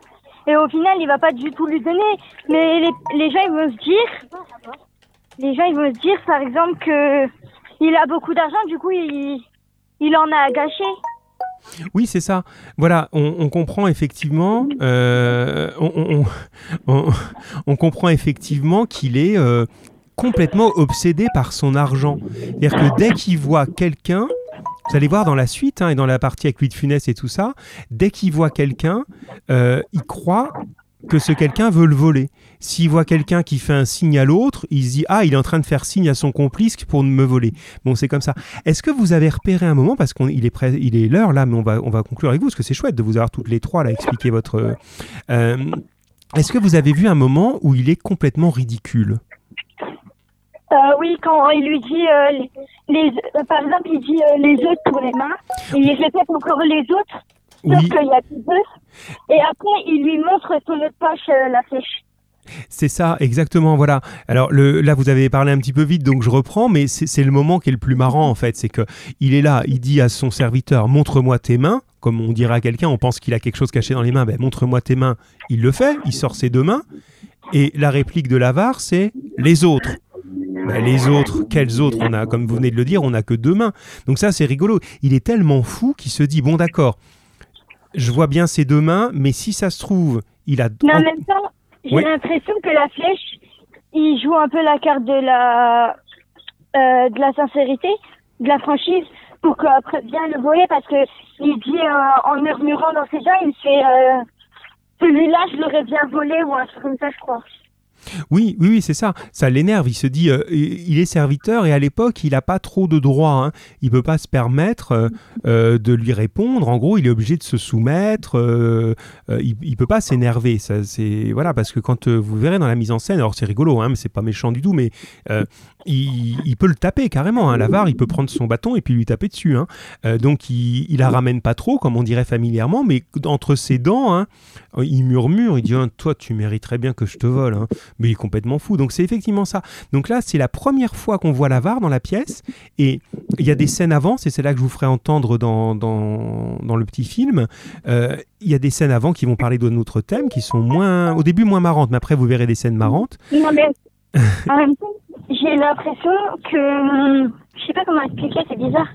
Et au final, il va pas du tout lui donner. Mais les, gens, ils vont se dire, les gens, ils vont se dire, par exemple, que il a beaucoup d'argent, du coup, il, il en a à gâcher. Oui, c'est ça. Voilà, on, comprend effectivement, euh, on- on comprend effectivement qu'il est euh, complètement obsédé par son argent. C'est-à-dire que dès qu'il voit quelqu'un, vous allez voir dans la suite hein, et dans la partie avec Louis de Funès et tout ça, dès qu'il voit quelqu'un, euh, il croit que ce quelqu'un veut le voler. S'il voit quelqu'un qui fait un signe à l'autre, il se dit ah il est en train de faire signe à son complice pour me voler. Bon c'est comme ça. Est-ce que vous avez repéré un moment, parce qu'il est, près- il est l'heure là, mais on va, on va conclure avec vous, parce que c'est chouette de vous avoir toutes les trois là, expliquer votre... euh, Est-ce que vous avez vu un moment où il est complètement ridicule? Euh, oui, quand il lui dit, euh, les, les- euh, par exemple, il dit euh, les autres pour les mains, et il répète encore les autres, sauf Oui, qu'il y a plus deux. Et après, il lui montre son autre poche, la flèche. c'est ça, exactement, voilà. Alors le, là, vous avez parlé un petit peu vite, donc je reprends, mais c'est c'est le moment qui est le plus marrant en fait, c'est que il est là, il dit à son serviteur, montre-moi tes mains, comme on dirait à quelqu'un, on pense qu'il a quelque chose caché dans les mains, ben montre-moi tes mains, il le fait, il sort ses deux mains, et la réplique de l'avare, c'est les autres. Ben, les autres, quels autres On a, comme vous venez de le dire, on n'a que deux mains. Donc ça, c'est rigolo. Il est tellement fou qu'il se dit bon, d'accord, je vois bien ses deux mains, mais si ça se trouve, il a. Mais en même temps, j'ai Oui. l'impression que la flèche, il joue un peu la carte de la, euh, de la sincérité, de la franchise, pour qu'après bien le voler, parce que il dit euh, en murmurant dans ses gens, il fait euh, celui-là, je l'aurais bien volé ou un truc comme ça, je crois. Oui, oui, oui, c'est ça. Ça l'énerve. Il se dit, euh, il est serviteur et à l'époque, il n'a pas trop de droits. Hein. Il peut pas se permettre euh, euh, de lui répondre. En gros, il est obligé de se soumettre. il, il peut pas s'énerver. Ça, c'est voilà, parce que quand vous verrez dans la mise en scène, alors c'est rigolo, hein, mais c'est pas méchant du tout, mais il, peut le taper carrément. Hein. L'avare, il peut prendre son bâton et puis lui taper dessus. Hein. Euh, donc, il, il la ramène pas trop, comme on dirait familièrement, mais entre ses dents, hein, il murmure. Il dit, Ah, toi, tu mériterais bien que je te vole. Hein mais il est complètement fou. Donc c'est effectivement ça. Donc là, c'est la première fois qu'on voit l'avare dans la pièce, et il y a des scènes avant, c'est celle-là que je vous ferai entendre dans, dans, le petit film. Euh, Il y a des scènes avant qui vont parler de notre thème, qui sont moins, au début moins marrantes, mais après vous verrez des scènes marrantes. [LAUGHS] en même temps, j'ai l'impression que, hum, je sais pas comment expliquer, c'est bizarre,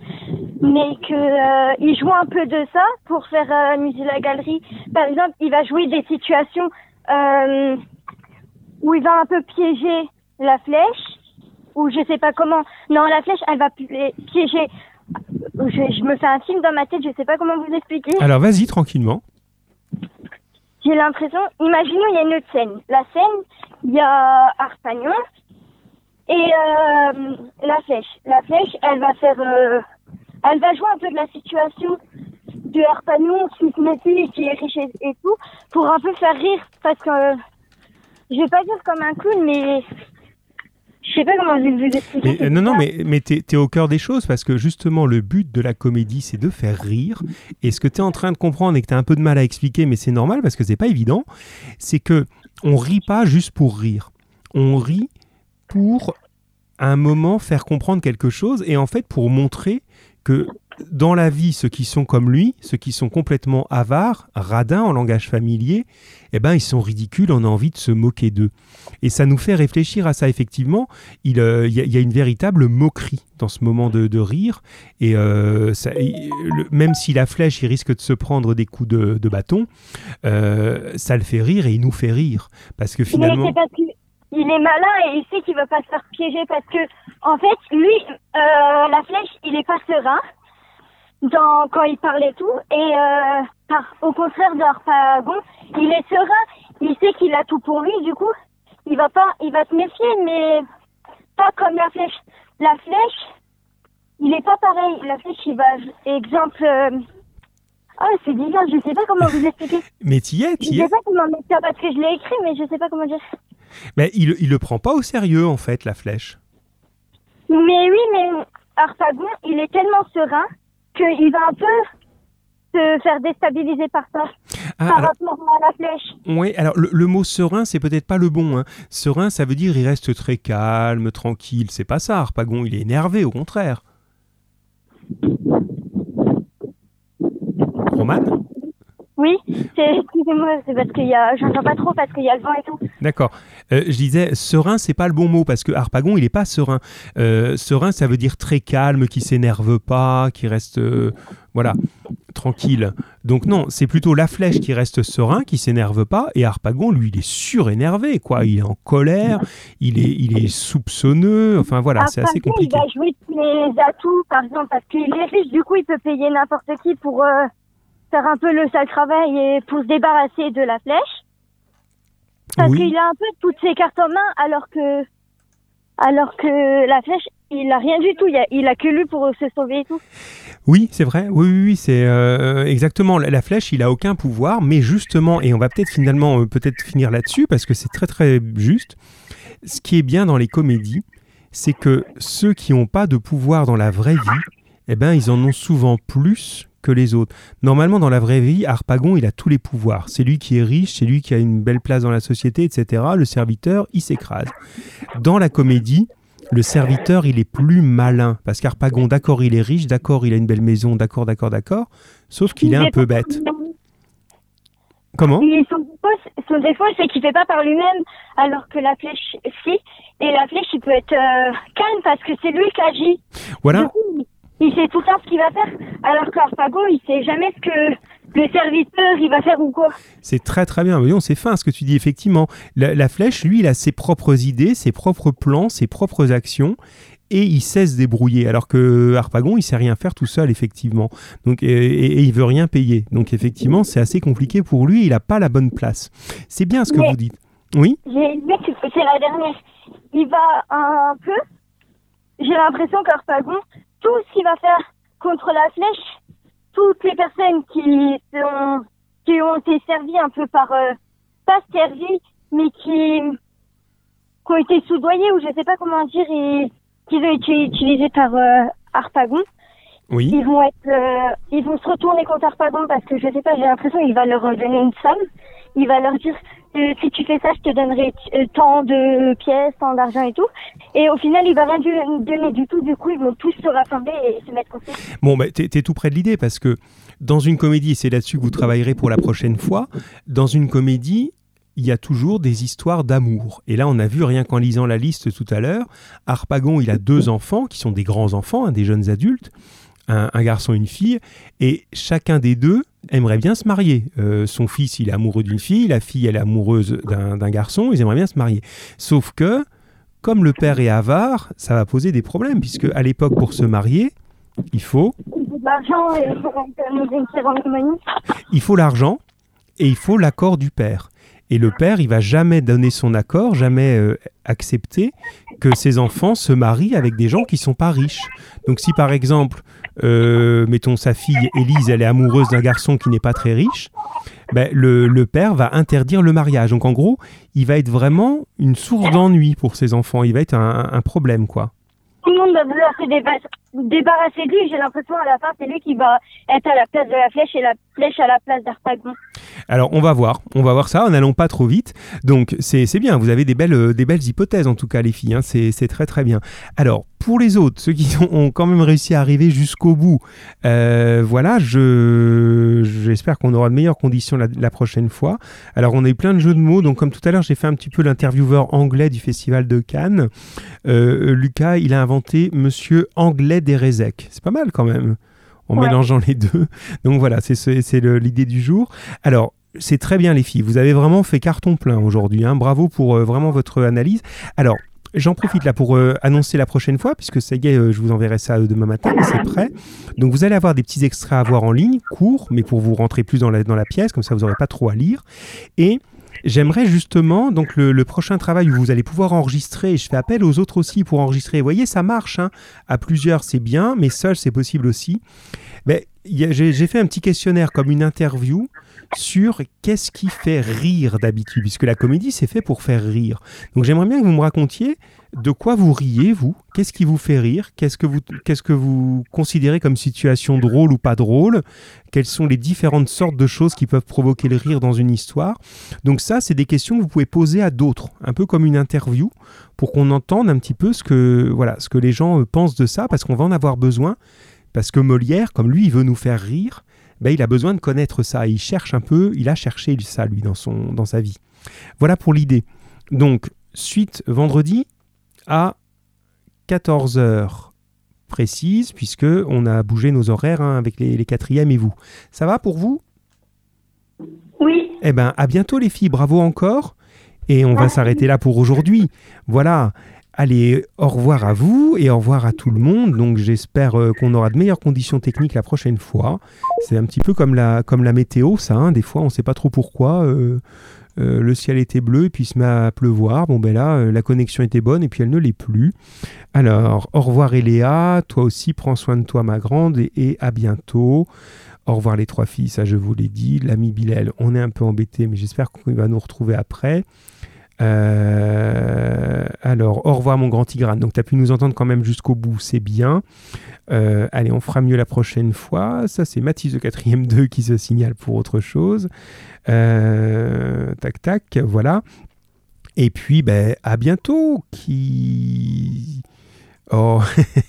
mais que euh, il joue un peu de ça pour faire euh, amuser la galerie. Par exemple, il va jouer des situations euh, où il va un peu piéger la flèche, ou je sais pas comment. Non, la flèche, elle va pi- piéger. Je, je me fais un film dans ma tête, je sais pas comment vous expliquer. Alors vas-y tranquillement. J'ai l'impression, imaginons, il y a une autre scène. La scène, il y a Artagnan et euh, la flèche. La flèche, elle va faire, euh, elle va jouer un peu de la situation du harpagon qui se méfie, qui est riche et, tout, pour un peu faire rire, parce que euh, je vais pas dire comme un clown, mais je sais pas comment je vais vous expliquer. Mais, euh, non, non, mais, mais t'es es au cœur des choses parce que justement, le but de la comédie, c'est de faire rire. Et ce que tu es en train de comprendre et que tu as un peu de mal à expliquer, mais c'est normal parce que c'est pas évident, c'est que on rit pas juste pour rire. On rit pour un moment faire comprendre quelque chose et en fait pour montrer que dans la vie, ceux qui sont comme lui, ceux qui sont complètement avares, radins en langage familier, eh ben ils sont ridicules, on a envie de se moquer d'eux. Et ça nous fait réfléchir à ça effectivement. Il euh, y, a- il y a une véritable moquerie dans ce moment de, de rire. Et euh, ça- il- le- même si la flèche, il risque de se prendre des coups de, de bâton, euh, ça le fait rire et il nous fait rire parce que Mais finalement. c'est parce qu'il il est malin et il sait qu'il va pas se faire piéger parce que, en fait, lui, euh, la flèche, il est pas serein dans, quand il parle et tout. Et euh, par, au contraire de Harpagon, il est serein. Il sait qu'il a tout pour lui. Du coup, il va pas, il va se méfier, mais pas comme la flèche. La flèche, il est pas pareil. La flèche, il va, exemple. euh, Ah, c'est bizarre. Je sais pas comment vous expliquer. [LAUGHS] Mais t'y es, Je t'y es. sais pas comment mettre ça parce que je l'ai écrit, mais je sais pas comment dire. Mais il, il le prend pas au sérieux en fait, la flèche. Mais oui, mais Harpagon, il est tellement serein qu'il va un peu se faire déstabiliser par ça, Ah, par alors, rapport à la flèche. Oui, alors le, le mot serein, c'est peut-être pas le bon. hein. Serein, ça veut dire il reste très calme, tranquille. C'est pas ça, Harpagon, il est énervé, au contraire. Roman? Oui, c'est, excusez-moi, c'est parce qu'il y a, j'entends pas trop parce qu'il y a le vent et tout. D'accord. Euh, je disais, serein, c'est pas le bon mot parce que Harpagon, il est pas serein. Euh, serein, ça veut dire très calme, qui s'énerve pas, qui reste, euh, voilà, tranquille. Donc non, c'est plutôt la flèche qui reste serein, qui s'énerve pas, et Harpagon, lui, il est surénervé, quoi. Il est en colère, il est, il est soupçonneux. Enfin voilà, c'est assez compliqué. il va jouer tous les atouts, par exemple, parce qu'il est riche, du coup, il peut payer n'importe qui pour faire un peu le sale travail et pour se débarrasser de la flèche. Parce Oui. qu'il a un peu toutes ses cartes en main, alors que, alors que la flèche, il a rien du tout. Il a, il a que lui pour se sauver et tout. Oui, c'est vrai. Oui, oui, oui, c'est euh, exactement. La, la flèche, il a aucun pouvoir, mais justement, et on va peut-être finalement euh, peut-être finir là-dessus parce que c'est très très juste. Ce qui est bien dans les comédies, c'est que ceux qui n'ont pas de pouvoir dans la vraie vie, eh ben, ils en ont souvent plus que les autres. Normalement, dans la vraie vie, Harpagon, il a tous les pouvoirs. C'est lui qui est riche, c'est lui qui a une belle place dans la société, etc. Le serviteur, il s'écrase. Dans la comédie, le serviteur, il est plus malin. Parce qu'Harpagon, d'accord, il est riche, d'accord, il a une belle maison, d'accord, d'accord, d'accord. Sauf qu'il est un peu bête. Comment? Son défaut, son défaut, c'est qu'il fait pas par lui-même, alors que la flèche, si. Et la flèche, il peut être euh, calme parce que c'est lui qui agit. Voilà. Il sait tout le temps ce qu'il va faire, alors qu'Arpago, il sait jamais ce que le serviteur, il va faire ou quoi. C'est très très bien. Voyons, c'est fin ce que tu dis, effectivement. La, la flèche, lui, il a ses propres idées, ses propres plans, ses propres actions. Et il sait se débrouiller, alors que Harpagon, il sait rien faire tout seul, effectivement. Donc, et, et- et il veut rien payer. Donc, effectivement, c'est assez compliqué pour lui. Il n'a pas la bonne place. C'est bien ce que Mais- vous dites. Oui? J'ai tu- c'est la dernière. Il va un peu. J'ai l'impression qu'Arpagon, tout ce qu'il va faire contre la flèche, toutes les personnes qui sont, qui ont été servies un peu par, euh, pas servies, mais qui, qui ont été soudoyées ou je sais pas comment dire et qui ont été utilisées par euh, Harpagon, Oui. ils vont être, euh, ils vont se retourner contre Harpagon parce que je sais pas, j'ai l'impression qu'il va leur donner une somme. Il va leur dire euh, si tu fais ça, je te donnerai euh, tant de pièces, tant d'argent et tout. Et au final, il va rien donner du tout. Du coup, ils vont tous se rassembler et se mettre contre. Bon, bah, t'es, tout près de l'idée parce que dans une comédie, c'est là-dessus que vous travaillerez pour la prochaine fois, dans une comédie, il y a toujours des histoires d'amour. Et là, on a vu, rien qu'en lisant la liste tout à l'heure, Harpagon, il a deux enfants qui sont des grands enfants, hein, des jeunes adultes, un, un garçon et une fille, et chacun des deux aimerait bien se marier. Euh, son fils, il est amoureux d'une fille, la fille, elle est amoureuse d'un, garçon, ils aimeraient bien se marier. Sauf que, comme le père est avare, ça va poser des problèmes, puisque à l'époque, pour se marier, il faut il faut l'argent et il faut l'accord du père. Et le père, il va jamais donner son accord, jamais euh, accepter que ses enfants se marient avec des gens qui sont pas riches. Donc si par exemple, euh, mettons sa fille Élise, elle est amoureuse d'un garçon qui n'est pas très riche, ben, le, père va interdire le mariage. Donc en gros, il va être vraiment une source d'ennui pour ses enfants. Il va être un, problème, quoi. Tout le monde va vouloir débarrasser de lui. J'ai l'impression à la fin, c'est lui qui va être à la place de la flèche et la flèche à la place d'Arpagon. Alors on va voir, on va voir ça en n'allant pas trop vite. Donc c'est bien, vous avez des belles, euh, des belles hypothèses en tout cas les filles, hein. c'est très très bien. Alors pour les autres, ceux qui [LAUGHS] ont, ont quand même réussi à arriver jusqu'au bout, euh, voilà, je j'espère qu'on aura de meilleures conditions la, la prochaine fois. Alors on a eu plein de jeux de mots, donc comme tout à l'heure j'ai fait un petit peu l'intervieweur anglais du festival de Cannes. Euh, Lucas, il a inventé Monsieur Anglais des Rézec. C'est pas mal quand même en Ouais. mélangeant les deux. Donc voilà, c'est ce- l'idée du jour. Alors, c'est très bien les filles, vous avez vraiment fait carton plein aujourd'hui. hein. Bravo pour euh, vraiment votre analyse. Alors, j'en profite là pour euh, annoncer la prochaine fois, puisque ça y est, euh, je vous enverrai ça euh, demain matin, c'est prêt. Donc vous allez avoir des petits extraits à voir en ligne, courts, mais pour vous rentrer plus dans la, dans la pièce, comme ça vous n'aurez pas trop à lire. Et J'aimerais justement, donc le, prochain travail où vous allez pouvoir enregistrer, et je fais appel aux autres aussi pour enregistrer. Vous voyez, ça marche, hein. à plusieurs c'est bien, mais seul c'est possible aussi. Ben, j'ai fait un petit questionnaire comme une interview sur qu'est-ce qui fait rire d'habitude, puisque la comédie c'est fait pour faire rire. Donc j'aimerais bien que vous me racontiez de quoi vous riez, vous. Qu'est-ce qui vous fait rire? Qu'est-ce que vous qu'est-ce que vous considérez comme situation drôle ou pas drôle? Quelles sont les différentes sortes de choses qui peuvent provoquer le rire dans une histoire? Donc ça, c'est des questions que vous pouvez poser à d'autres, un peu comme une interview, pour qu'on entende un petit peu ce que voilà ce que les gens euh, pensent de ça, parce qu'on va en avoir besoin. Parce que Molière, comme lui, il veut nous faire rire, ben, il a besoin de connaître ça. Il cherche un peu, il a cherché ça, lui, dans, son, dans sa vie. Voilà pour l'idée. Donc, suite vendredi à 14h précise, puisque on a bougé nos horaires hein, avec les, les quatrièmes et vous. Ça va pour vous? Oui, Eh ben, à bientôt les filles, bravo encore. Et on va s'arrêter là pour aujourd'hui. Voilà. Allez, au revoir à vous et au revoir à tout le monde. Donc j'espère euh, qu'on aura de meilleures conditions techniques la prochaine fois. C'est un petit peu comme la, météo, ça. hein. Des fois, on ne sait pas trop pourquoi. euh, euh, le ciel était bleu et puis il se met à pleuvoir. Bon, ben là, la connexion était bonne et puis elle ne l'est plus. Alors, au revoir Eléa. Toi aussi, prends soin de toi, ma grande, et, et à bientôt. Au revoir les trois filles, ça je vous l'ai dit. L'ami Bilal, on est un peu embêté, mais j'espère qu'il va nous retrouver après. Euh, alors, au revoir mon grand Tigrane. Donc, tu pu nous entendre quand même jusqu'au bout, c'est bien. Euh, allez, on fera mieux la prochaine fois. Ça, c'est Mathis de 4ème 2 qui se signale pour autre chose. Euh, tac, tac, voilà. Et puis, ben, à bientôt. Qui. Oh,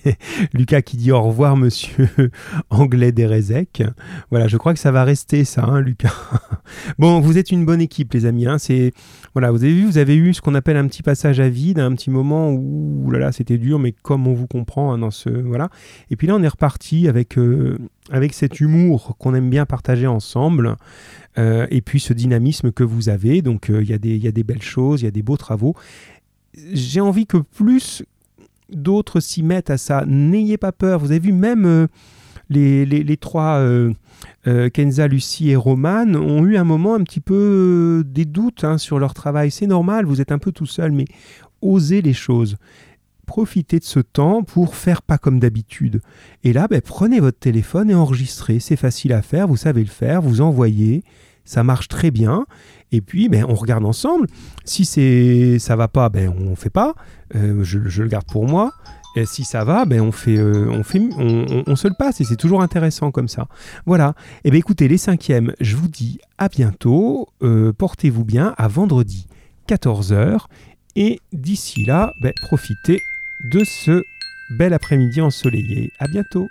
[LAUGHS] Lucas qui dit au revoir, monsieur [LAUGHS] Anglais des Rézec. Voilà, je crois que ça va rester ça, hein, Lucas. [LAUGHS] bon, vous êtes une bonne équipe, les amis. hein, c'est voilà, vous avez vu, vous avez eu ce qu'on appelle un petit passage à vide, un petit moment où là là, c'était dur, mais comme on vous comprend hein, dans ce voilà. Et puis là, on est reparti avec euh, avec cet humour qu'on aime bien partager ensemble, euh, et puis ce dynamisme que vous avez. Donc, euh, il y a des belles choses, il y a des beaux travaux. J'ai envie que plus d'autres s'y mettent à ça. N'ayez pas peur. Vous avez vu même euh, les, trois euh, euh, Kenza, Lucie et Roman ont eu un moment un petit peu des doutes hein, sur leur travail. C'est normal, vous êtes un peu tout seul, mais osez les choses. Profitez de ce temps pour faire pas comme d'habitude. Et là, ben, prenez votre téléphone et enregistrez. C'est facile à faire, vous savez le faire, vous envoyez. Ça marche très bien. Et puis, ben, on regarde ensemble. Si c'est ça va pas, ben, on fait pas. Euh, je, le garde pour moi. Si ça va, ben euh, on se le passe et c'est toujours intéressant comme ça. Voilà. Et bien écoutez, les cinquièmes, je vous dis à bientôt. Euh, Portez-vous bien à vendredi 14h. Et d'ici là, ben, profitez de ce bel après-midi ensoleillé. À bientôt.